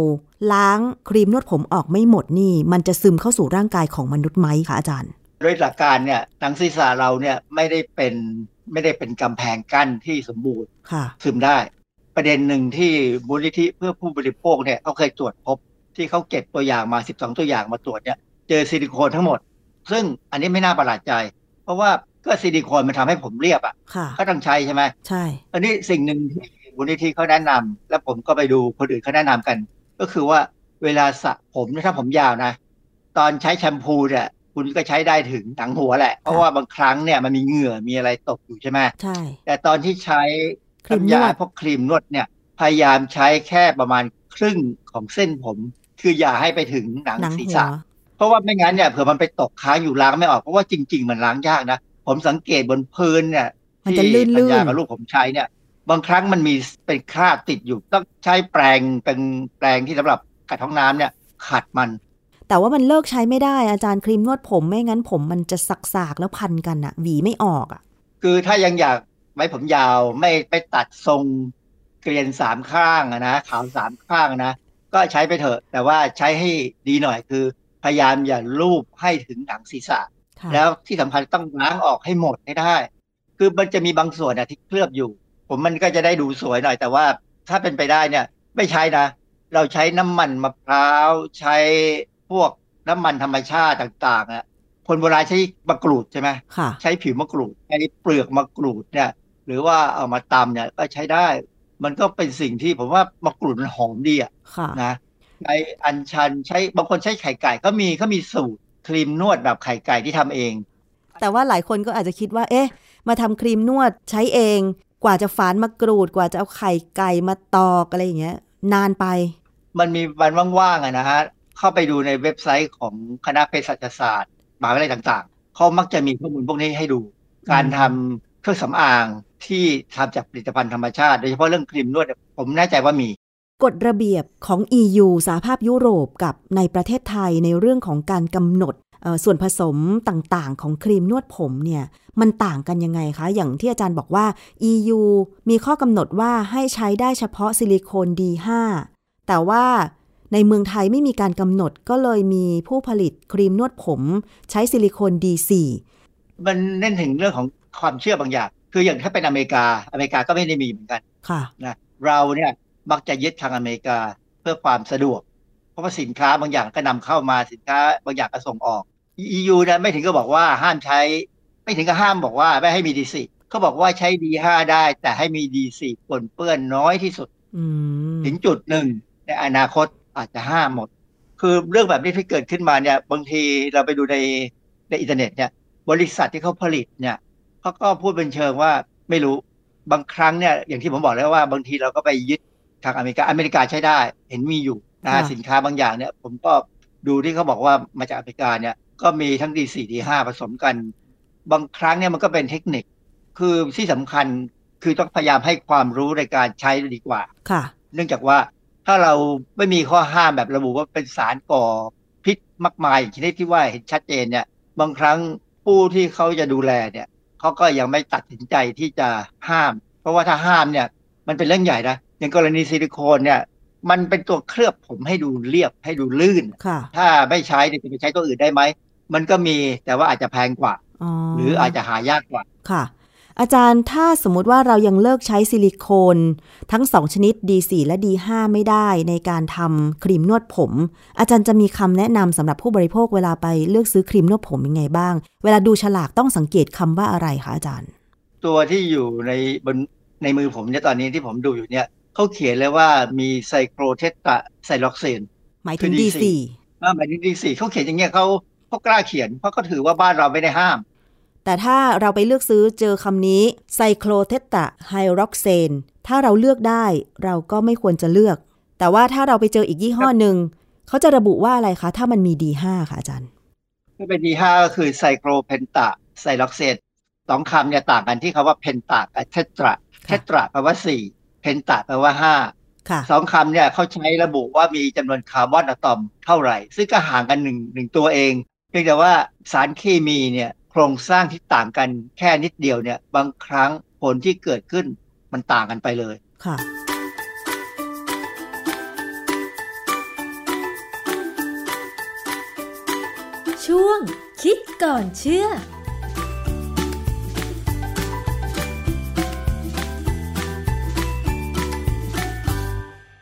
ล้างครีมนวดผมออกไม่หมดนี่ มันจะซึมเข้าสู่ร่างกายของมนุษย์ไหมคะอาจารย์ โดยหลักการเนี่ยหนังศีรษะเราเนี่ยไม่ได้เป็นไม่ได้เป็นกำแพงกั้นที่สมบูรณ์ค่ะซึมได้ ประเด็นหนึ่งที่มูลนิธิเพื่อผู้บริโภคเนี่ยเขาเคยตรวจพบที่เขาเก็บตัวอย่างมา 12 ตัวอย่างมาตรวจเนี่ยเจอซิลิโคนทั้งหมด ซึ่งอันนี้ไม่น่าประหลาดใจ เพราะว่าก็ซิลิโคนมันทำให้ผมเรียบอะค่ะก็ต้องใช้ใช่ไหมใช่ อันนี้สิ่งหนึ่งที่มูลนิธิเขาแนะนำแล้วผมก็ไปดูคนอื่นเขาแนะนำกัน ก็คือว่าเวลาสระผมเนี่ยถ้าผมยาวนะ ตอนใช้แชมพูเนี่ย คุณก็ใช้ได้ถึงหนังหัวแหละ เพราะว่าบางครั้งเนี่ยมันมีเหงื่อมีอะไรตกอยู่ใช่ไหมใช่ แต่ตอนที่ใช้ครีมนวดน้ำยาพวกครีมนวดเนี่ย พยายามใช้แค่ประมาณครึ่งของเส้นผม คืออย่าให้ไปถึงหนังหนังศีรหัวษะ เพราะว่าไม่งั้นเนี่ยเผื่อมันไปตกค้างอยู่ล้างไม่ออก เพราะว่าจริง ๆ มันล้างยากนะ ผมสังเกตบนพื้นเนี่ยมันจะที่ลื่นๆปัญญากับลูกผมใช้เนี่ยบางครั้งมันมีเป็นคราบติดอยู่ ต้องใช้แปรงเป็นแปรงที่สำหรับขัดห้องน้ำเนี่ยขัดมัน แต่ว่ามันเลิกใช้ไม่ได้อาจารย์ครีมนวดผมไม่งั้นผมมันจะสักๆแล้วพันกันอะหวีไม่ออกอะคือถ้ายังอยากไว้ผมยาวไม่ไปตัดทรงเกลียนสามข้างอะนะขาวสามข้างนะ ก็ใช้ไปเถอะ แต่ว่าใช้ให้ดีหน่อยคือ พยายามอย่าลูบให้ถึงหนังศีรษะค่ะแล้วที่สำคัญต้องล้างออกให้หมดให้ได้ คือมันจะมีบางส่วนอะที่เคลือบอยู่ ผมมันก็จะได้ดูสวยหน่อย แต่ว่าถ้าเป็นไปได้เนี่ย ไม่ใช้นะ เราใช้น้ำมันมะพร้าวใช้ พวกน้ำมันธรรมชาติต่างๆอะคนโบราณใช้มะกรูดใช่ไหมค่ะใช้ผิวมะกรูดใช้เปลือกมะกรูดเนี่ย หรือว่าเอามาตำเนี่ยก็ใช้ได้ มันก็เป็นสิ่งที่ผมว่ามะกรูดมันหอมดีอะค่ะนะใช้อัญชันใช้บางคนใช้ไข่ไก่ก็มีเขามีสูตรครีมนวดแบบไข่ไก่ที่ทำเอง แต่ว่าหลายคนก็อาจจะคิดว่า เอ๊ะ มาทำครีมนวดใช้เอง กว่าจะฝานมากรูดกว่าจะเอาไข่ไก่มาตอกอะไรอย่างเงี้ย นานไป มันมีวันว่างๆอะนะฮะ เข้าไปดูในเว็บไซต์ของคณะเภสัชศาสตร์มหาวิทยาลัยต่างๆ เขามักจะมีข้อมูลพวกนี้ให้ดู การทำเครื่องสำอางที่ทำจากผลิตภัณฑ์ธรรมชาติ โดยเฉพาะเรื่องครีมนวดผมแน่ใจว่ามี กฎระเบียบของ EU สหภาพยุโรปกับในประเทศไทยในเรื่องของการกำหนดส่วนผสมต่างๆ ของครีมนวดผมเนี่ยมันต่างกันยังไงคะ อย่างที่อาจารย์บอกว่า EU มีข้อกำหนดว่าให้ใช้ได้เฉพาะซิลิโคน D5 แต่ว่า ในเมืองไทยไม่มีการกำหนดก็เลยมีผู้ผลิตครีมนวดผม ใช้ซิลิโคน D4 มันเน้นถึงเรื่องของความเชื่อบางอย่าง คืออย่างถ้าเป็นอเมริกาอเมริกาก็ไม่ได้มีเหมือนกันค่ะนะเราเนี่ยมักจะยึดทางอเมริกาเพื่อความสะดวก เพราะว่าสินค้าบางอย่างก็นำเข้ามาสินค้าบางอย่างก็ส่งออก EU เนี่ยไม่ถึงก็บอกว่าห้ามใช้ ไม่ถึงก็ห้ามบอกว่าไม่ให้มี D4 เขาบอกว่าใช้ D5 ได้ แต่ให้มี D4 ปนเปื้อนน้อยที่สุดอืมถึงจุดหนึ่งในอนาคต อาจจะห้ามหมด คือเรื่องแบบนี้ที่เกิดขึ้นมาเนี่ย บางทีเราไปดูในในอินเทอร์เน็ตเนี่ย บริษัทที่เขาผลิตเนี่ยเขาก็พูดเป็นเชิงว่าไม่รู้บางครั้งเนี่ยอย่างที่ผมบอกแล้วว่าบางทีเราก็ไปยึดทางอเมริกาอเมริกาใช้ได้ เห็นมีอยู่นะฮะค่ะสินค้าบางอย่างเนี่ย ผมก็ดูที่เขาบอกว่ามาจากอเมริกาเนี่ยก็มีทั้ง D4 D5 ผสมกัน บางครั้งเนี่ยมันก็เป็นเทคนิค คือที่สำคัญคือต้องพยายามให้ความรู้ในการใช้ดีกว่าค่ะ เนื่องจากว่า ถ้าเราไม่มีข้อห้ามแบบระบุว่าเป็นสารก่อพิษมากมายอย่างชนิดที่ว่าเห็นชัดเจนเนี่ย บางครั้งผู้ที่เขาจะดูแลเนี่ยเขาก็ยังไม่ตัดสินใจที่จะห้าม เพราะว่าถ้าห้ามเนี่ย มันเป็นเรื่องใหญ่นะอย่างกรณีซิลิโคนเนี่ย มันเป็นตัวเคลือบผมให้ดูเรียบให้ดูลื่นค่ะถ้าไม่ใช้เนี่ยจะไปใช้ตัวอื่นได้ไหมมันก็มีแต่ว่าอาจจะแพงกว่าอ๋อหรืออาจจะหายากกว่าค่ะ อาจารย์ถ้าสมมุติว่าเรายังเลิกใช้ซิลิโคน ทั้ง2ชนิด D4 และ D5 ไม่ได้ในการทำครีมนวดผม อาจารย์จะมีคำแนะนำสำหรับผู้บริโภคเวลาไปเลือกซื้อครีมนวดผมยังไงบ้าง เวลาดูฉลากต้องสังเกตคำว่าอะไรคะอาจารย์ ตัวที่อยู่ในบนในมือผมเนี่ยตอนนี้ที่ผมดูอยู่เนี่ยเขาเขียนเลยว่ามีไซโครเทตาsiloxaneหมายถึงคือ D4 D4 อ่าหมายถึง D สี่เขาเขียนอย่างเงี้ยเขาเขากล้าเขียนเพราะเขาถือว่าบ้านเราไม่ได้ห้าม แต่ถ้าเราไปเลือกซื้อเจอคำนี้ cyclotetrasiloxane ถ้าเราเลือกได้เราก็ไม่ควรจะเลือก แต่ว่าถ้าเราไปเจออีกยี่ห้อหนึ่งเขาจะระบุว่าอะไรคะ ถ้ามันมี D5 ค่ะอาจารย์ ถ้าเป็น D5 ก็คือ cyclopentasiloxane สองคำเนี่ยต่างกันที่คำว่า penta กับ tetraเทตราแปลว่าสี่เพนตาแปลว่าห้าค่ะสองคำเนี่ยเขาใช้ระบุว่ามีจำนวนคาร์บอนอะตอมเท่าไหร่ ซึ่งก็ห่างกันหนึ่งหนึ่งตัวเอง เพียงแต่ว่าสารเคมีเนี่ย โครงสร้างที่ต่างกันแค่นิดเดียวเนี่ย บางครั้งผลที่เกิดขึ้นมันต่างกันไปเลย ค่ะ ช่วงคิดก่อนเชื่อ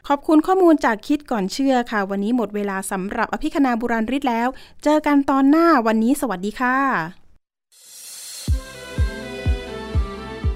ขอบคุณข้อมูลจากคิดก่อนเชื่อค่ะ วันนี้หมดเวลาสำหรับอภิคณาบุราริศแล้ว เจอกันตอนหน้าวันนี้สวัสดีค่ะ